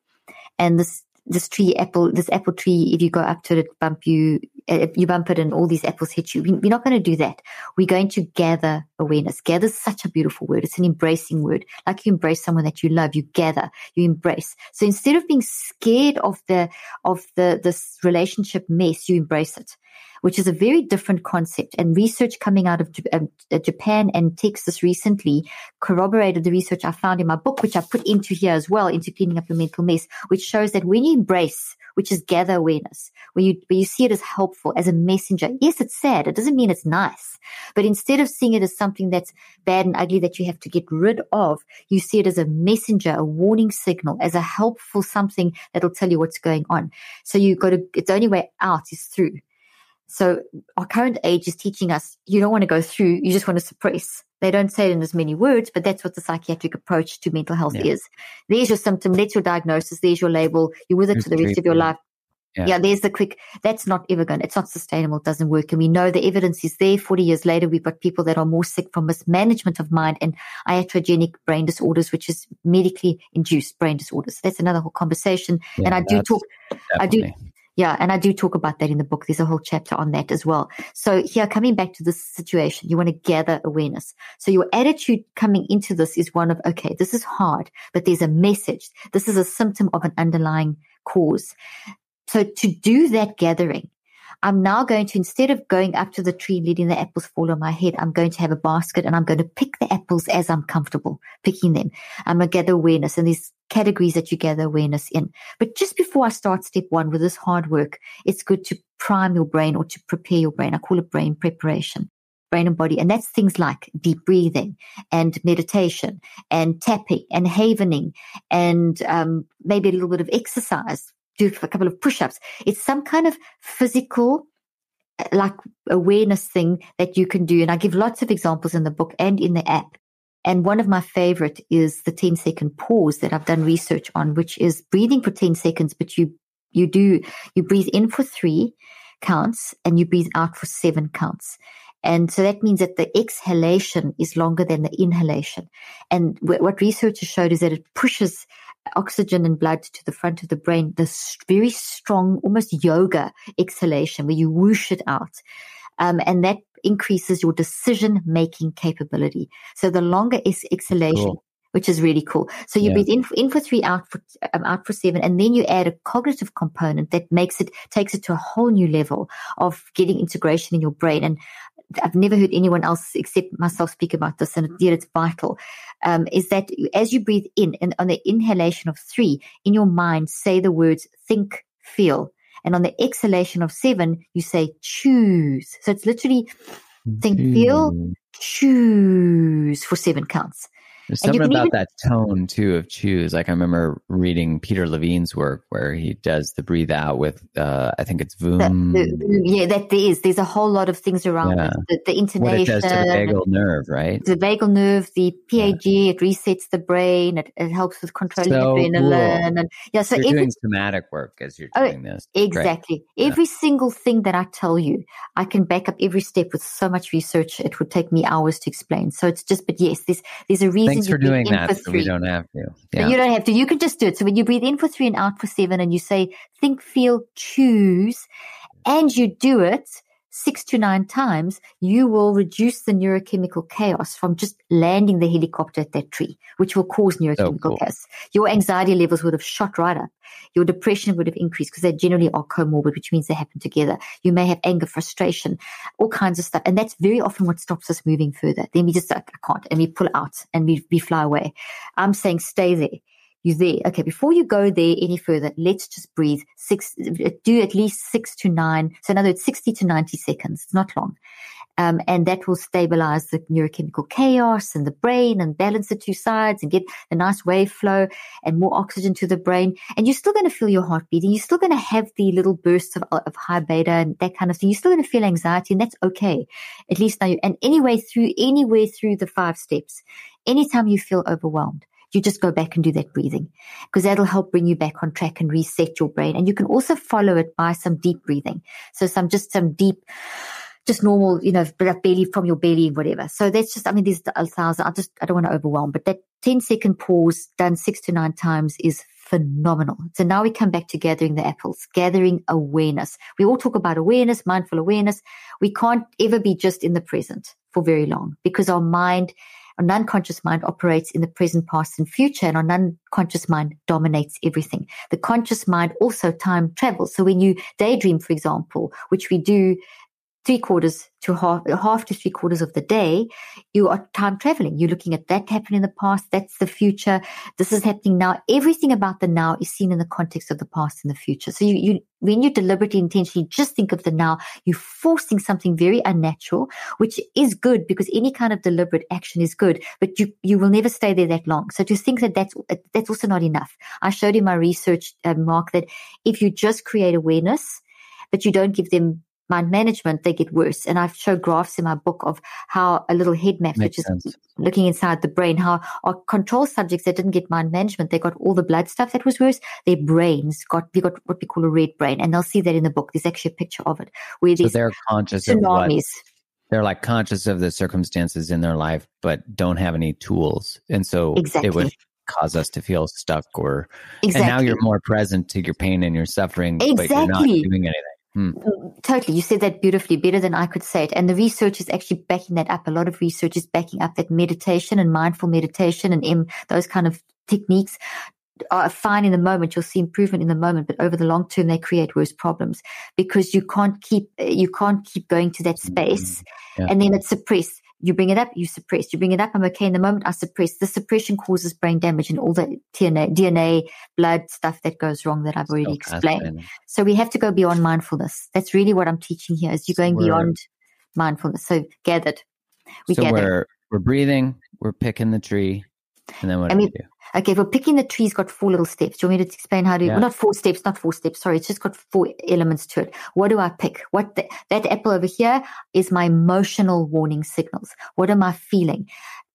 and this this tree apple this apple tree if you go up to it bump you uh, if you bump it and all these apples hit you we're not going to do that. We're going to gather awareness. Gather is such a beautiful word. It's an embracing word. Like you embrace someone that you love you gather you embrace. So instead of being scared of the of the this relationship mess you embrace it which is a very different concept. And research coming out of um, uh, Japan and Texas recently corroborated the research I found in my book, which I put into here as well, into cleaning up your mental mess, which shows that when you embrace, which is gather awareness, where you, where you see it as helpful, as a messenger. Yes, it's sad. It doesn't mean it's nice. But instead of seeing it as something that's bad and ugly that you have to get rid of, you see it as a messenger, a warning signal, as a helpful something that'll tell you what's going on. So you got to, it's the only way out is through. So our current age is teaching us you don't want to go through, you just want to suppress. They don't say it in as many words, but that's what the psychiatric approach to mental health yeah. is. There's your symptom, that's your diagnosis, there's your label, you're with it there's for the rest of your life. Yeah. yeah. there's the quick, that's not ever going, it's not sustainable, it doesn't work. And we know the evidence is there. 40 years later, we've got people that are more sick from mismanagement of mind and iatrogenic brain disorders, which is medically induced brain disorders. That's another whole conversation. Yeah, and I do talk, definitely. I do, yeah, and I do talk about that in the book. There's a whole chapter on that as well. So here, coming back to this situation, you want to gather awareness. So your attitude coming into this is one of, okay, this is hard, but there's a message. This is a symptom of an underlying cause. So to do that gathering, I'm now going to, instead of going up to the tree letting the apples fall on my head, I'm going to have a basket and I'm going to pick the apples as I'm comfortable picking them. I'm going to gather awareness and these categories that you gather awareness in. But just before I start step one with this hard work, it's good to prime your brain or to prepare your brain. I call it brain preparation. brain and body. And that's things like deep breathing and meditation and tapping and havening and um, maybe a little bit of exercise, do a couple of push-ups. It's some kind of physical uh, like awareness thing that you can do. And I give lots of examples in the book and in the app. And one of my favorite is the 10 second pause that I've done research on, which is breathing for 10 seconds, but you, you do, you breathe in for three counts and you breathe out for seven counts. And so that means that the exhalation is longer than the inhalation. And what researchers showed is that it pushes oxygen and blood to the front of the brain, this very strong, almost yoga exhalation where you whoosh it out. Um, and that increases your decision making capability. So the longer is exhalation, cool. which is really cool. So you yeah. breathe in, in for three, out for, um, out for seven, and then you add a cognitive component that makes it, takes it to a whole new level of getting integration in your brain. And I've never heard anyone else except myself speak about this, and yet it's vital. Um, is that as you breathe in, and on the inhalation of three, in your mind, say the words think, feel, and on the exhalation of seven, you say choose. So it's literally think, feel, choose for seven counts. There's something about even, that tone too of choose. Like I remember reading Peter Levine's work where he does the breathe out with, uh, I think it's Voom. The, the, yeah, that there is. There's a whole lot of things around yeah. the, the, intonation. What it does to the vagal nerve, right? The vagal nerve, the PAG, yeah. it resets the brain. It, it helps with controlling so adrenaline. Cool. And yeah, so you're every, doing somatic work as you're oh, doing oh, this. Exactly. Great. Every yeah. single thing that I tell you, I can back up every step with so much research. It would take me hours to explain. So it's just, but yes, there's, there's a reason Thanks for doing that. So we don't have to. Yeah. You don't have to. You can just do it. So when you breathe in for three and out for seven, and you say, think, feel, choose, and you do it six to nine times, you will reduce the neurochemical chaos from just landing the helicopter at that tree, which will cause oh, neurochemical oh, cool. chaos. Your anxiety levels would have shot right up. Your depression would have increased because they generally are comorbid, which means they happen together. You may have anger, frustration, all kinds of stuff. And that's very often what stops us moving further. Then we just, like, I can't, and we pull out and we, we fly away. I'm saying stay there you there. Okay, before you go there any further, let's just breathe six, do at least six to nine. So in other words, 60 to 90 seconds. It's not long. Um, and that will stabilize the neurochemical chaos and the brain and balance the two sides and get a nice wave flow and more oxygen to the brain. And you're still going to feel your heart beating. You're still going to have the little bursts of, of high beta and that kind of thing. You're still going to feel anxiety and that's okay. At least now you, and anyway, through, anywhere through the five steps, anytime you feel overwhelmed, you just go back and do that breathing because that'll help bring you back on track and reset your brain. And you can also follow it by some deep breathing. So some, just some deep, just normal, you know, belly from your belly, whatever. So that's just, I mean, there's a thousand, I just, I don't want to overwhelm, but that 10 second pause done six to nine times is phenomenal. So now we come back to gathering the apples, gathering awareness. We all talk about awareness, mindful awareness. We can't ever be just in the present for very long because our mind our non-conscious mind operates in the present, past, and future, and our non-conscious mind dominates everything. The conscious mind also time travels. So when you daydream, for example, which we do three quarters to half, half to three quarters of the day, you are time traveling. You're looking at that happened in the past. That's the future. This is happening now. Everything about the now is seen in the context of the past and the future. So you, you, when you deliberately, intentionally just think of the now, you're forcing something very unnatural, which is good because any kind of deliberate action is good, but you, you will never stay there that long. So to think that that's, that's also not enough. I showed in my research, uh, Mark, that if you just create awareness, but you don't give them mind management, they get worse. And I've showed graphs in my book of how a little head map, Makes which sense. is looking inside the brain, how our control subjects that didn't get mind management, they got all the blood stuff that was worse. Their brains got, we got what we call a red brain. And they'll see that in the book. There's actually a picture of it where so they're conscious tsunamis. of what, they're like conscious of the circumstances in their life, but don't have any tools. And so exactly. it would cause us to feel stuck or, exactly. and now you're more present to your pain and your suffering, exactly. but you're not doing anything. Hmm. Totally. You said that beautifully, better than I could say it. And the research is actually backing that up. A lot of research is backing up that meditation and mindful meditation and M, those kind of techniques are fine in the moment. You'll see improvement in the moment, but over the long term, they create worse problems because you can't keep, you can't keep going to that space mm-hmm. yeah. and then it's suppressed. You bring it up, you suppress. You bring it up, I'm okay in the moment, I suppress. The suppression causes brain damage and all the DNA, DNA blood stuff that goes wrong that I've already so explained. So we have to go beyond mindfulness. That's really what I'm teaching here is you're going beyond mindfulness. So gathered. We so gather. we're we're breathing, we're picking the tree, and then what I do mean? Okay, well, picking the tree's got four little steps. Do you want me to explain how to? Yeah. Well, not four steps, not four steps. Sorry, it's just got four elements to it. What do I pick? What the, that apple over here is my emotional warning signals. What am I feeling?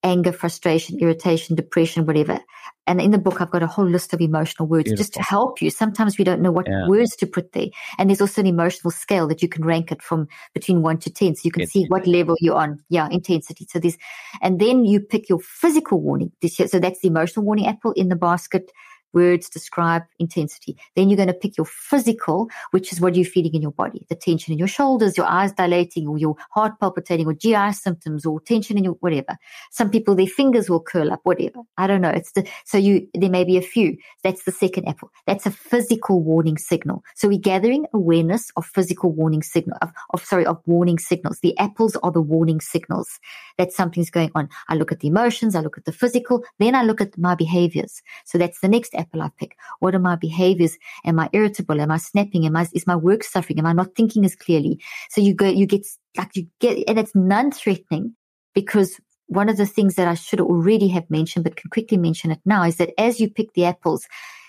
Anger, frustration, irritation, depression, whatever. And in the book, I've got a whole list of emotional words Beautiful. just to help you. Sometimes we don't know what yeah. words to put there. And there's also an emotional scale that you can rank it from between one to 10. So you can it's, see what level you're on. Yeah, intensity. So this, and then you pick your physical warning. So that's the emotional warning apple in the basket words describe intensity. Then you're going to pick your physical, which is what you're feeling in your body, the tension in your shoulders, your eyes dilating, or your heart palpitating, or GI symptoms, or tension in your whatever. Some people, their fingers will curl up, whatever. I don't know. It's the, so you, there may be a few. That's the second apple. That's a physical warning signal. So we're gathering awareness of physical warning signal, of, of sorry, of warning signals. The apples are the warning signals that something's going on. I look at the emotions, I look at the physical, then I look at my behaviors. So that's the next apple I pick. What are my behaviors? Am I irritable? Am I snapping? Am I, is my work suffering? Am I not thinking as clearly? So you go, you get like you get, and it's non-threatening because one of the things that I should already have mentioned, but can quickly mention it now is that as you pick the apples,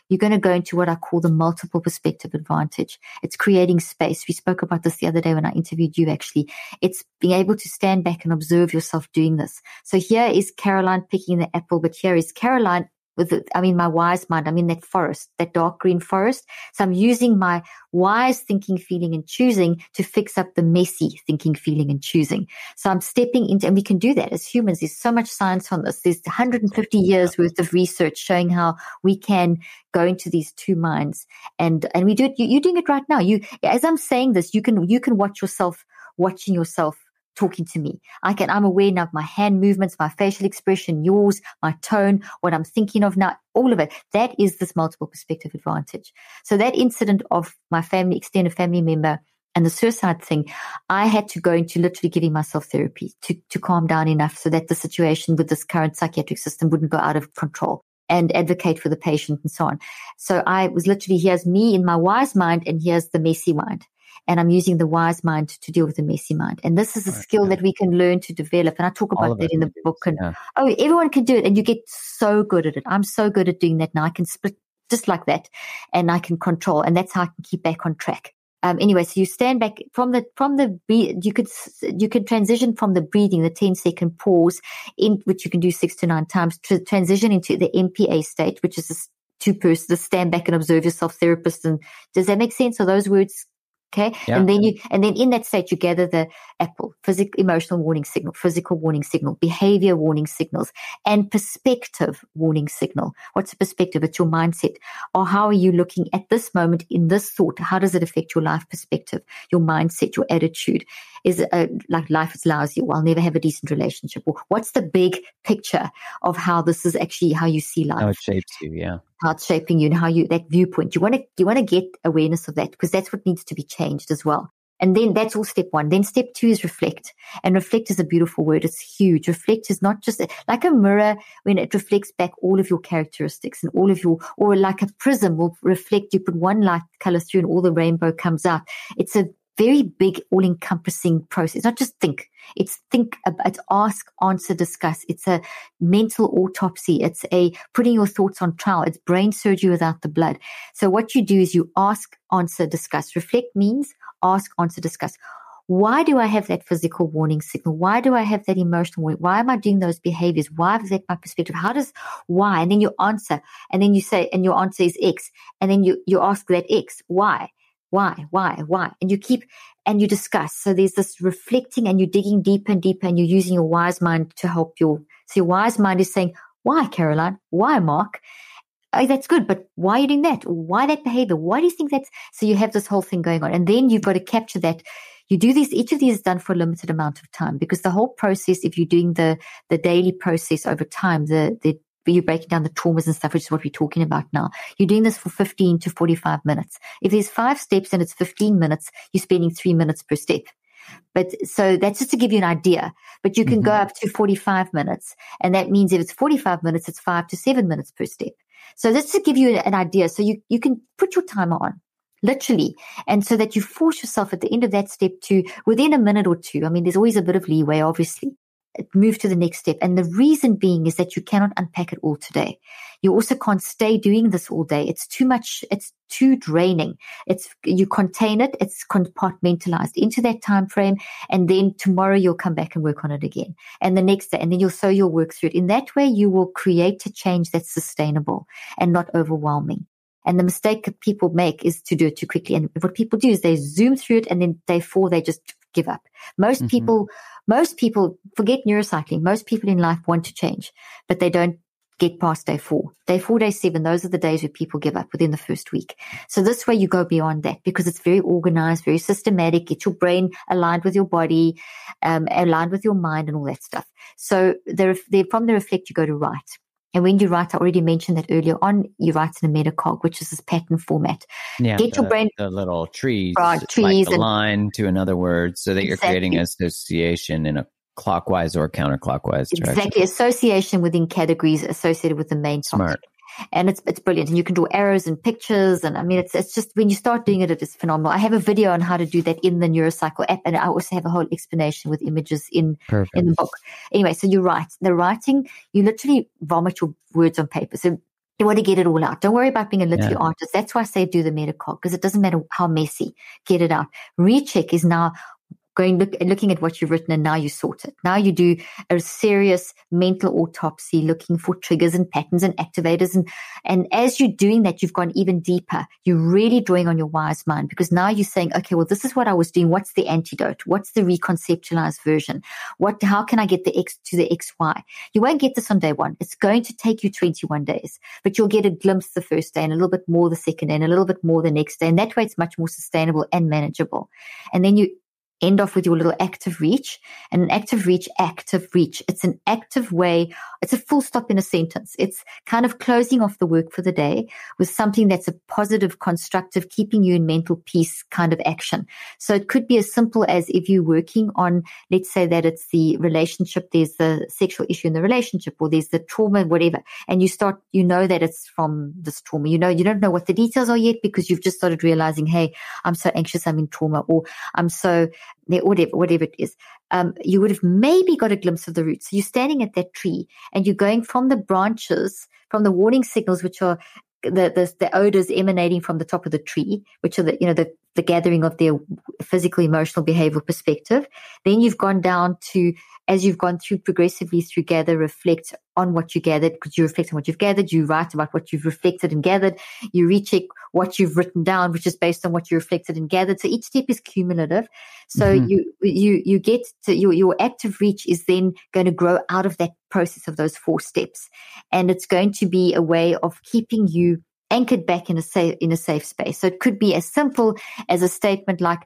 you're going to go into what I call the multiple perspective advantage. It's creating space. We spoke about this the other day when I interviewed you, actually. It's being able to stand back and observe yourself doing this. So here is Caroline picking the apple, but here is Caroline with I mean, my wise mind. I'm in that forest, that dark green forest. So I'm using my wise thinking, feeling and choosing to fix up the messy thinking, feeling and choosing. So I'm stepping into, and we can do that as humans. There's so much science on this. There's 150 years worth of research showing how we can go into these two minds and, and we do it. You, you're doing it right now. You, as I'm saying this, you can, you can watch yourself watching yourself talking to me. I can, I'm aware now of my hand movements, my facial expression, yours, my tone, what I'm thinking of now, all of it. That is this multiple perspective advantage. So that incident of my family, extended family member and the suicide thing, I had to go into literally giving myself therapy to, to calm down enough so that the situation with this current psychiatric system wouldn't go out of control and advocate for the patient and so on. So I was literally, here's me in my wise mind and here's the messy mind and I'm using the wise mind to deal with the messy mind. And this is a right, skill yeah. that we can learn to develop. And I talk about that in the book. And yeah. oh, everyone can do it, and you get so good at it. I'm so good at doing that now. I can split just like that, and I can control, and that's how I can keep back on track. Um, anyway, so you stand back from the from the you could you can transition from the breathing, the 10 second pause, in which you can do six to nine times, to transition into the MPA state, which is a two person, the stand back and observe yourself therapist. And does that make sense? Are those words Okay. Yeah. And then you, and then in that state, you gather the apple, physical, emotional warning signal, physical warning signal, behavior warning signals, and perspective warning signal. What's the perspective? It's your mindset. Or how are you looking at this moment in this thought? How does it affect your life perspective, your mindset, your attitude? Is it uh, like life is lousy or I'll never have a decent relationship? Or what's the big picture of how this is actually how you see life? How it shapes you. Yeah how it's shaping you and how you that viewpoint. You want to you want to get awareness of that because that's what needs to be changed as well. And then that's all step one. Then step two is reflect. And reflect is a beautiful word. It's huge. Reflect is not just like a mirror when it reflects back all of your characteristics and all of your, or like a prism will reflect. You put one light color through and all the rainbow comes out. It's a very big, all encompassing process. Not just think. It's think, it's ask, answer, discuss. It's a mental autopsy. It's a putting your thoughts on trial. It's brain surgery without the blood. So what you do is you ask, answer, discuss. Reflect means ask, answer, discuss. Why do I have that physical warning signal? Why do I have that emotional warning? Why am I doing those behaviors? Why is that my perspective? How does why? And then you answer, and then you say, and your answer is X, and then you you ask that X why, why, why, why? And you keep and you discuss. So there's this reflecting and you're digging deeper and deeper and you're using your wise mind to help your, so your wise mind is saying, why, Caroline? Why, Mark? Oh, that's good, but why are you doing that? Why that behavior? Why do you think that's, so you have this whole thing going on. And then you've got to capture that. You do these, each of these is done for a limited amount of time because the whole process, if you're doing the, the daily process over time, the, the you're breaking down the traumas and stuff, which is what we're talking about now. You're doing this for 15 to 45 minutes. If there's five steps and it's 15 minutes, you're spending three minutes per step. But so that's just to give you an idea. But you can mm-hmm. go up to 45 minutes. And that means if it's 45 minutes, it's five to seven minutes per step. So that's to give you an idea. So you, you can put your timer on literally. And so that you force yourself at the end of that step to, within a minute or two, I mean, there's always a bit of leeway, obviously, move to the next step. And the reason being is that you cannot unpack it all today. You also can't stay doing this all day. It's too much. It's too draining. It's, you contain it. It's compartmentalized into that time frame. And then tomorrow you'll come back and work on it again. And the next day, and then you'll, so you'll work through it. In that way, you will create a change that's sustainable and not overwhelming. And the mistake that people make is to do it too quickly. And what people do is they zoom through it and then day four, they just give up. Most mm-hmm. people, most people forget neurocycling. Most people in life want to change, but they don't get past day four. Day four, day seven, those are the days where people give up within the first week. So this way you go beyond that because it's very organized, very systematic, get your brain aligned with your body, um, aligned with your mind and all that stuff. So there, from the reflect, you go to write. And when you write, I already mentioned that earlier on, you write in a metacog, which is this pattern format. Yeah, Get the, your brain. The little trees. Right, trees. Like and, line to another word so that exactly. you're creating association in a clockwise or counterclockwise direction. Exactly. Association within categories associated with the main topic. Smart and it's it's brilliant. And you can draw arrows and pictures, and I mean, it's it's just when you start doing it, it is phenomenal. I have a video on how to do that in the Neurocycle app, and I also have a whole explanation with images in Perfect. in the book. Anyway, so you write the writing, you literally vomit your words on paper. So you want to get it all out. Don't worry about being a literary yeah. artist. That's why I say do the metacog because it doesn't matter how messy. Get it out. Recheck is now going look looking at what you've written and now you sort it. Now you do a serious mental autopsy, looking for triggers and patterns and activators. And and as you're doing that, you've gone even deeper. You're really drawing on your wise mind because now you're saying, okay, well, this is what I was doing. What's the antidote? What's the reconceptualized version? What how can I get the X to the XY? You won't get this on day one. It's going to take you 21 days, but you'll get a glimpse the first day and a little bit more the second day and a little bit more the next day. And that way it's much more sustainable and manageable. And then you end off with your little active reach and an active reach, active reach. It's an active way. It's a full stop in a sentence. It's kind of closing off the work for the day with something that's a positive, constructive, keeping you in mental peace kind of action. So it could be as simple as if you're working on, let's say that it's the relationship, there's the sexual issue in the relationship or there's the trauma, whatever. And you start, you know that it's from this trauma. You know, you don't know what the details are yet because you've just started realizing, Hey, I'm so anxious. I'm in trauma or I'm so whatever, whatever it is, um, you would have maybe got a glimpse of the roots. So you're standing at that tree and you're going from the branches, from the warning signals, which are the, the, the odors emanating from the top of the tree, which are the, you know, the, the gathering of their physical, emotional, behavioral perspective. Then you've gone down to as you've gone through progressively through gather, reflect on what you gathered, because you reflect on what you've gathered, you write about what you've reflected and gathered, you recheck what you've written down, which is based on what you reflected and gathered. So each step is cumulative. So mm-hmm. you, you, you get to your, your active reach is then going to grow out of that process of those four steps. And it's going to be a way of keeping you anchored back in a safe, in a safe space. So it could be as simple as a statement like,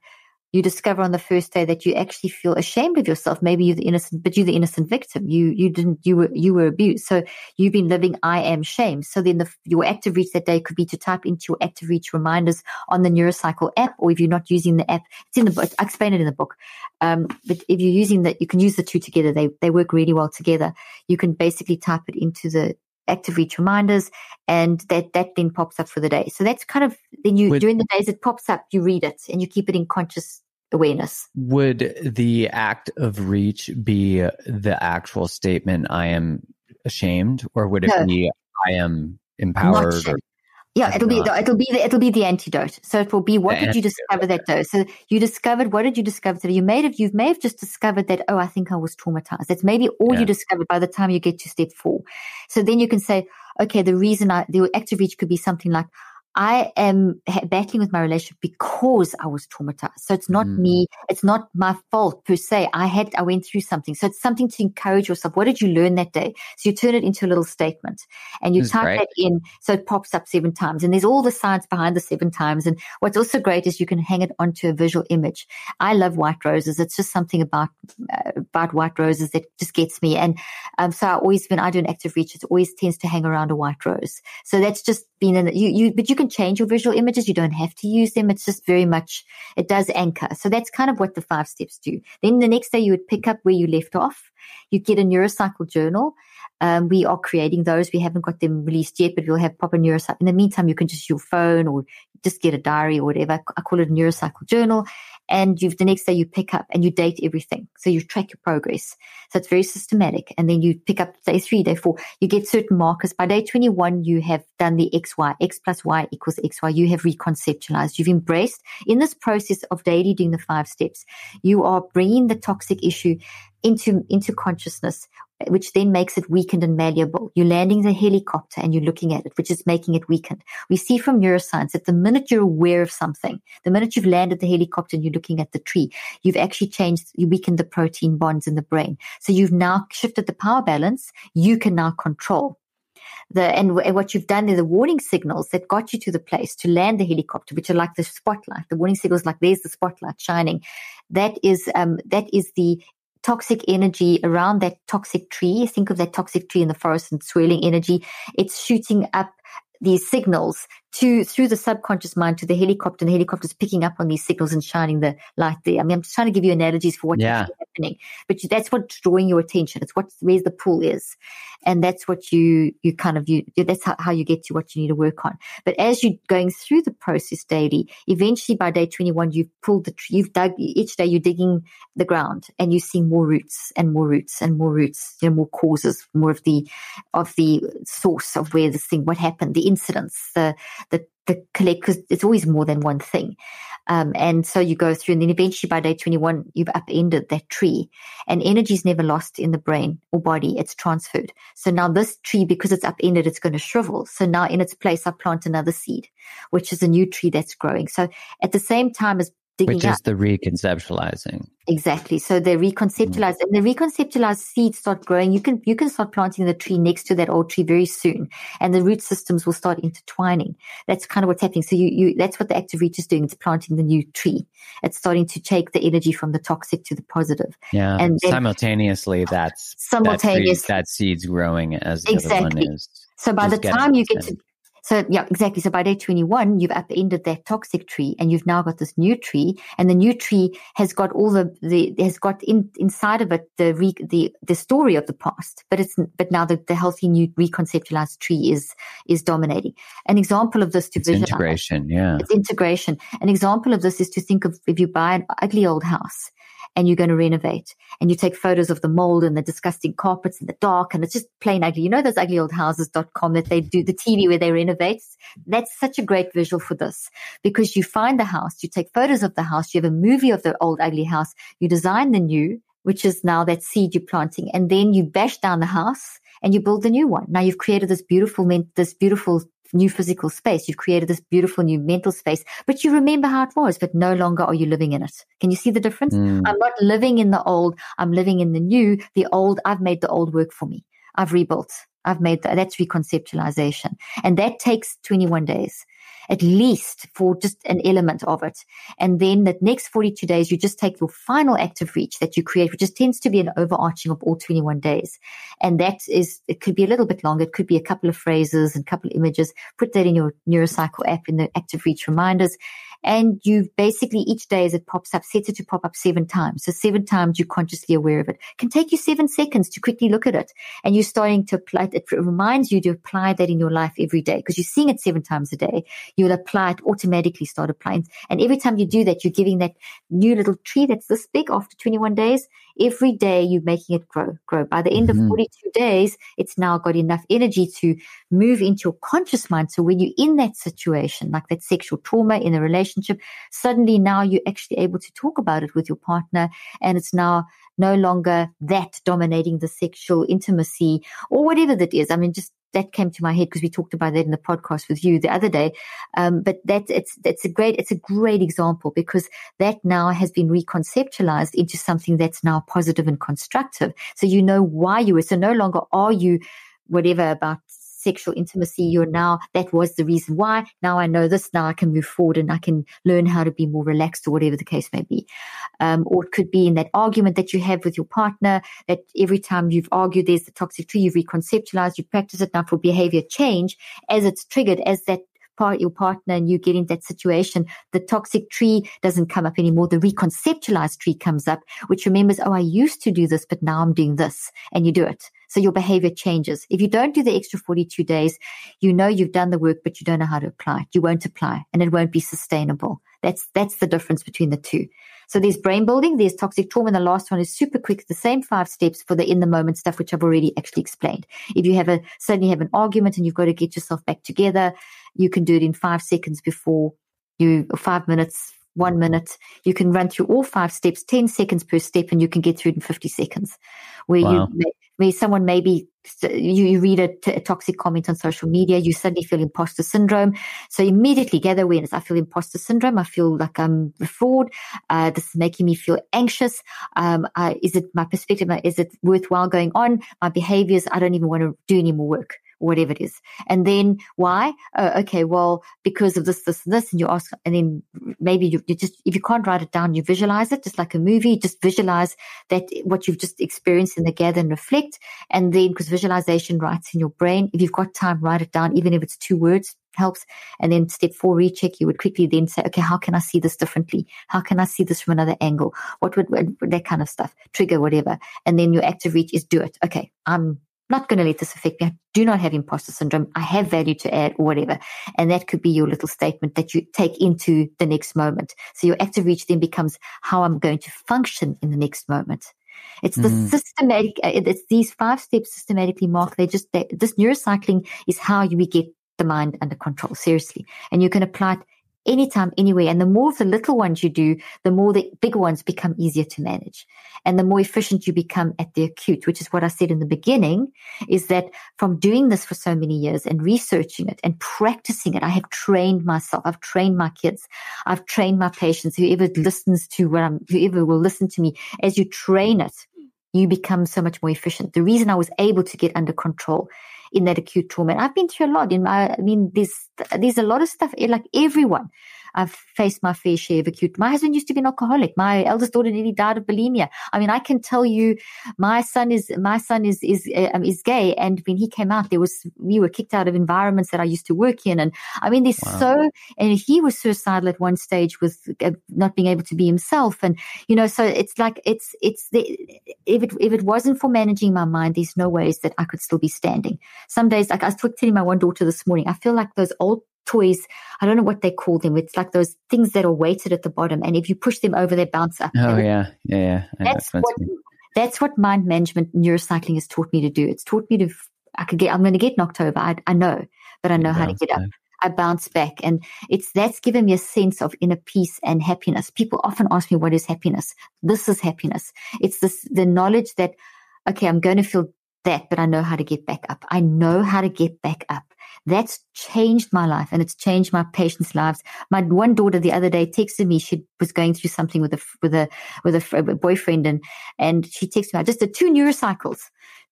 you discover on the first day that you actually feel ashamed of yourself. Maybe you're the innocent, but you're the innocent victim. You, you didn't, you were, you were abused. So you've been living, I am shame. So then the, your active reach that day could be to type into your active reach reminders on the Neurocycle app, or if you're not using the app, it's in the book. I explain it in the book. Um, but if you're using that, you can use the two together. They, they work really well together. You can basically type it into the, active reach reminders and that that then pops up for the day. So that's kind of then you would, during the days it pops up you read it and you keep it in conscious awareness. Would the active reach be the actual statement i am ashamed or would it no. be i am empowered or, yeah, it'll be the, it'll be the it'll be the antidote. So it will be what the did you discover that day? So you discovered what did you discover today? You may have you may have just discovered that oh I think I was traumatized. That's maybe all yeah. you discovered by the time you get to step four. So then you can say okay the reason I the active reach could be something like I am battling with my relationship because I was traumatized. So it's not mm. me. It's not my fault per se. I had, I went through something. So it's something to encourage yourself. What did you learn that day? So you turn it into a little statement and you type great. that in. So it pops up seven times and there's all the science behind the seven times. And what's also great is you can hang it onto a visual image. I love white roses. It's just something about, uh, about white roses that just gets me. And, um, so I always, when I do an active reach, it always tends to hang around a white rose. So that's just been in, you, you, but you can change your visual images. You don't have to use them. It's just very much, it does anchor. So that's kind of what the five steps do. Then the next day you would pick up where you left off. You get a neurocycle journal. Um, we are creating those. We haven't got them released yet, but we'll have proper neurocycle. In the meantime, you can just use your phone or just get a diary or whatever. I call it a neurocycle journal. And you the next day you pick up and you date everything. So you track your progress. So it's very systematic. And then you pick up day three, day four. You get certain markers. By day 21, you have done the XY, X plus Y equals XY. You have reconceptualized. You've embraced in this process of daily doing the five steps. You are bringing the toxic issue into, into consciousness, which then makes it weakened and malleable. You're landing the helicopter and you're looking at it, which is making it weakened. We see from neuroscience that the minute you're aware of something, the minute you've landed the helicopter and you're looking at the tree, you've actually changed, you weakened the protein bonds in the brain. So you've now shifted the power balance. You can now control the and, what you've done is the warning signals that got you to the place to land the helicopter, which are like the spotlight. The warning signals, like there's the spotlight shining. That is um, that is the toxic energy around that toxic tree. Think of that toxic tree in the forest and swirling energy. It's shooting up these signals to through the subconscious mind to the helicopter and the helicopter is picking up on these signals and shining the light there. I mean, I'm just trying to give you analogies for what's yeah. happening, but that's what's drawing your attention. It's what where the pull is, and that's what you you kind of you that's how, how you get to what you need to work on. But as you're going through the process daily, eventually by day 21, you've pulled the tree, you've dug each day you're digging the ground and you see more roots and more roots and more roots, you know, more causes, more of the of the source of where this thing, what happened, the incidents, the the the collect because it's always more than one thing. Um, and so you go through and then eventually by day 21, you've upended that tree and energy is never lost in the brain or body. It's transferred. So now this tree, because it's upended, it's going to shrivel. So now in its place, I plant another seed, which is a new tree that's growing. So at the same time as Which is the reconceptualizing. Exactly. So they reconceptualize mm. and the reconceptualized seeds start growing. You can you can start planting the tree next to that old tree very soon, and the root systems will start intertwining. That's kind of what's happening. So you you that's what the active reach is doing. It's planting the new tree. It's starting to take the energy from the toxic to the positive. Yeah. And then, simultaneously, that's simultaneous that, that seed's growing as the exactly. other one is. So by the time you get to so yeah, exactly. So by day 21, you've upended that toxic tree and you've now got this new tree and the new tree has got all the, the, has got in, inside of it the, re, the, the story of the past, but it's, but now the, the healthy new reconceptualized tree is, is dominating. An example of this to it's integration. Yeah. It's integration. An example of this is to think of if you buy an ugly old house and you're going to renovate and you take photos of the mold and the disgusting carpets and the dark and it's just plain ugly. You know, those ugly old houses.com that they do the TV where they renovate. That's such a great visual for this because you find the house, you take photos of the house, you have a movie of the old ugly house, you design the new, which is now that seed you're planting, and then you bash down the house and you build the new one. Now you've created this beautiful, this beautiful new physical space. You've created this beautiful new mental space, but you remember how it was, but no longer are you living in it. Can you see the difference? Mm. I'm not living in the old. I'm living in the new. The old, I've made the old work for me. I've rebuilt. I've made that. That's reconceptualization. And that takes 21 days at least for just an element of it. And then the next 42 days, you just take your final active reach that you create, which just tends to be an overarching of all 21 days. And that is, it could be a little bit longer. It could be a couple of phrases and a couple of images. Put that in your neurocycle app in the active reach reminders and you basically each day as it pops up, set it to pop up seven times. So seven times you're consciously aware of it. it can take you seven seconds to quickly look at it. And you're starting to apply it. It reminds you to apply that in your life every day because you're seeing it seven times a day. You'll apply it automatically, start applying. And every time you do that, you're giving that new little tree that's this big after 21 days. Every day you're making it grow, grow. By the end mm-hmm. of 42 days, it's now got enough energy to move into your conscious mind. So when you're in that situation, like that sexual trauma in a relationship, suddenly now you're actually able to talk about it with your partner and it's now no longer that dominating the sexual intimacy or whatever that is. I mean, just that came to my head because we talked about that in the podcast with you the other day. Um, but that it's it's a great it's a great example because that now has been reconceptualized into something that's now positive and constructive. So you know why you were. So no longer are you whatever about sexual intimacy. You're now, that was the reason why. Now I know this. Now I can move forward and I can learn how to be more relaxed or whatever the case may be. Um, or it could be in that argument that you have with your partner that every time you've argued, there's the toxic tree, you've reconceptualized, you practice it now for behavior change as it's triggered, as that part, your partner and you get in that situation, the toxic tree doesn't come up anymore. The reconceptualized tree comes up, which remembers, oh, I used to do this, but now I'm doing this. And you do it. So your behavior changes. If you don't do the extra 42 days, you know you've done the work, but you don't know how to apply it. You won't apply and it won't be sustainable. That's, that's the difference between the two. So there's brain building, there's toxic trauma, and the last one is super quick, the same five steps for the in the moment stuff, which I've already actually explained. If you have a, suddenly have an argument and you've got to get yourself back together, you can do it in five seconds before you, five minutes, one minute. You can run through all five steps, 10 seconds per step, and you can get through it in 50 seconds. Where wow. you, where someone maybe you, you read a, t- a toxic comment on social media, you suddenly feel imposter syndrome. So immediately gather awareness. I feel imposter syndrome. I feel like I'm a fraud. Uh, this is making me feel anxious. Um, uh, is it my perspective? Is it worthwhile going on? My behaviors, I don't even want to do any more work whatever it is. And then why? Oh, okay, well, because of this, this, and this, and you ask, and then maybe you, you, just, if you can't write it down, you visualize it, just like a movie, just visualize that what you've just experienced in the gather and reflect. And then, because visualization writes in your brain, if you've got time, write it down, even if it's two words, helps. And then step four, recheck, you would quickly then say, okay, how can I see this differently? How can I see this from another angle? What would, that kind of stuff, trigger, whatever. And then your active reach is do it. Okay, I'm not going to let this affect me. I do not have imposter syndrome. I have value to add or whatever. And that could be your little statement that you take into the next moment. So your active reach then becomes how I'm going to function in the next moment. It's the mm. systematic, uh, it's these five steps systematically marked. They just, they, this neurocycling is how we get the mind under control, seriously. And you can apply it anytime, anywhere. And the more of the little ones you do, the more the big ones become easier to manage and the more efficient you become at the acute, which is what I said in the beginning, is that from doing this for so many years and researching it and practicing it, I have trained myself. I've trained my kids. I've trained my patients. Whoever listens to what I'm, whoever will listen to me as you train it, you become so much more efficient. The reason I was able to get under control in that acute trauma. And I've been through a lot in my, I mean, there's, there's a lot of stuff, like everyone. I've faced my fair share of acute. My husband used to be an alcoholic. My eldest daughter nearly died of bulimia. I mean, I can tell you, my son is my son is is um, is gay, and when he came out, there was we were kicked out of environments that I used to work in, and I mean, there's wow. so and he was suicidal at one stage with uh, not being able to be himself, and you know, so it's like it's it's the if it if it wasn't for managing my mind, there's no ways that I could still be standing. Some days, like I was telling my one daughter this morning, I feel like those old toys. I don't know what they call them. It's like those things that are weighted at the bottom, and if you push them over, they bounce up. Oh yeah, yeah, yeah. That's what that's what mind management neurocycling has taught me to do. It's taught me to. I could get. I'm going to get knocked over. I, I know, but I know how to get up. I bounce back, and it's that's given me a sense of inner peace and happiness. People often ask me, "What is happiness?" This is happiness. It's this the knowledge that okay, I'm going to feel that, but I know how to get back up. I know how to get back up. That's changed my life and it's changed my patients' lives. My one daughter the other day texted me. She was going through something with a, with a, with a, boyfriend and, and she texted me, I just did two neurocycles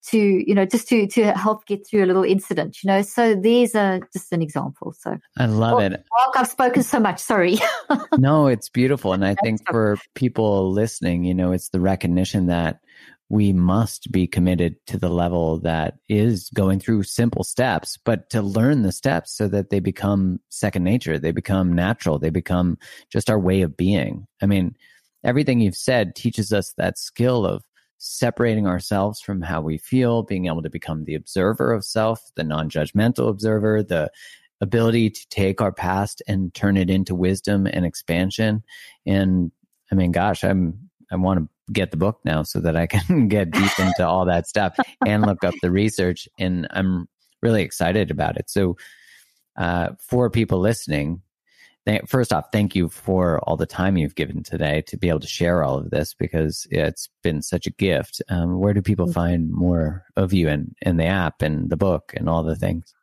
to, you know, just to, to help get through a little incident, you know. So there's a, just an example. So I love well, it. I've spoken so much. Sorry. no, it's beautiful. And I think for people listening, you know, it's the recognition that we must be committed to the level that is going through simple steps, but to learn the steps so that they become second nature. They become natural. They become just our way of being. I mean, everything you've said teaches us that skill of separating ourselves from how we feel, being able to become the observer of self, the non judgmental observer, the ability to take our past and turn it into wisdom and expansion. And I mean, gosh, I'm, I want to get the book now so that I can get deep into all that stuff and look up the research. And I'm really excited about it. So, uh, for people listening, th- first off, thank you for all the time you've given today to be able to share all of this because it's been such a gift. Um, where do people find more of you and, and the app and the book and all the things?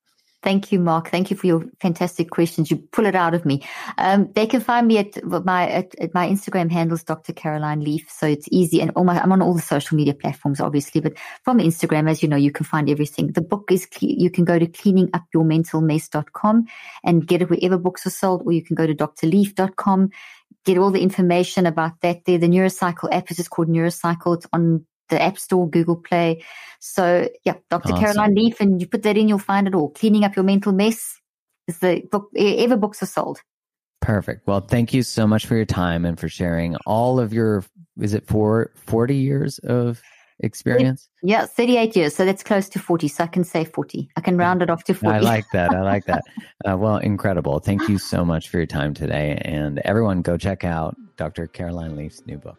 Thank you, Mark. Thank you for your fantastic questions. You pull it out of me. Um, they can find me at my at, at, my Instagram handles, Dr. Caroline Leaf. So it's easy, and all my, I'm on all the social media platforms, obviously. But from Instagram, as you know, you can find everything. The book is you can go to cleaningupyourmentalmess.com and get it wherever books are sold, or you can go to drleaf.com get all the information about that there. The Neurocycle app is just called Neurocycle. It's on the App Store, Google Play. So yeah, Dr. Awesome. Caroline Leaf, and you put that in, you'll find it all. Cleaning up your mental mess is the book ever books are sold. Perfect. Well, thank you so much for your time and for sharing all of your, is it for 40 years of experience? Yeah, 38 years. So that's close to 40. So I can say 40. I can round it off to 40. I like that. I like that. Uh, well, incredible. Thank you so much for your time today. And everyone, go check out Dr. Caroline Leaf's new book.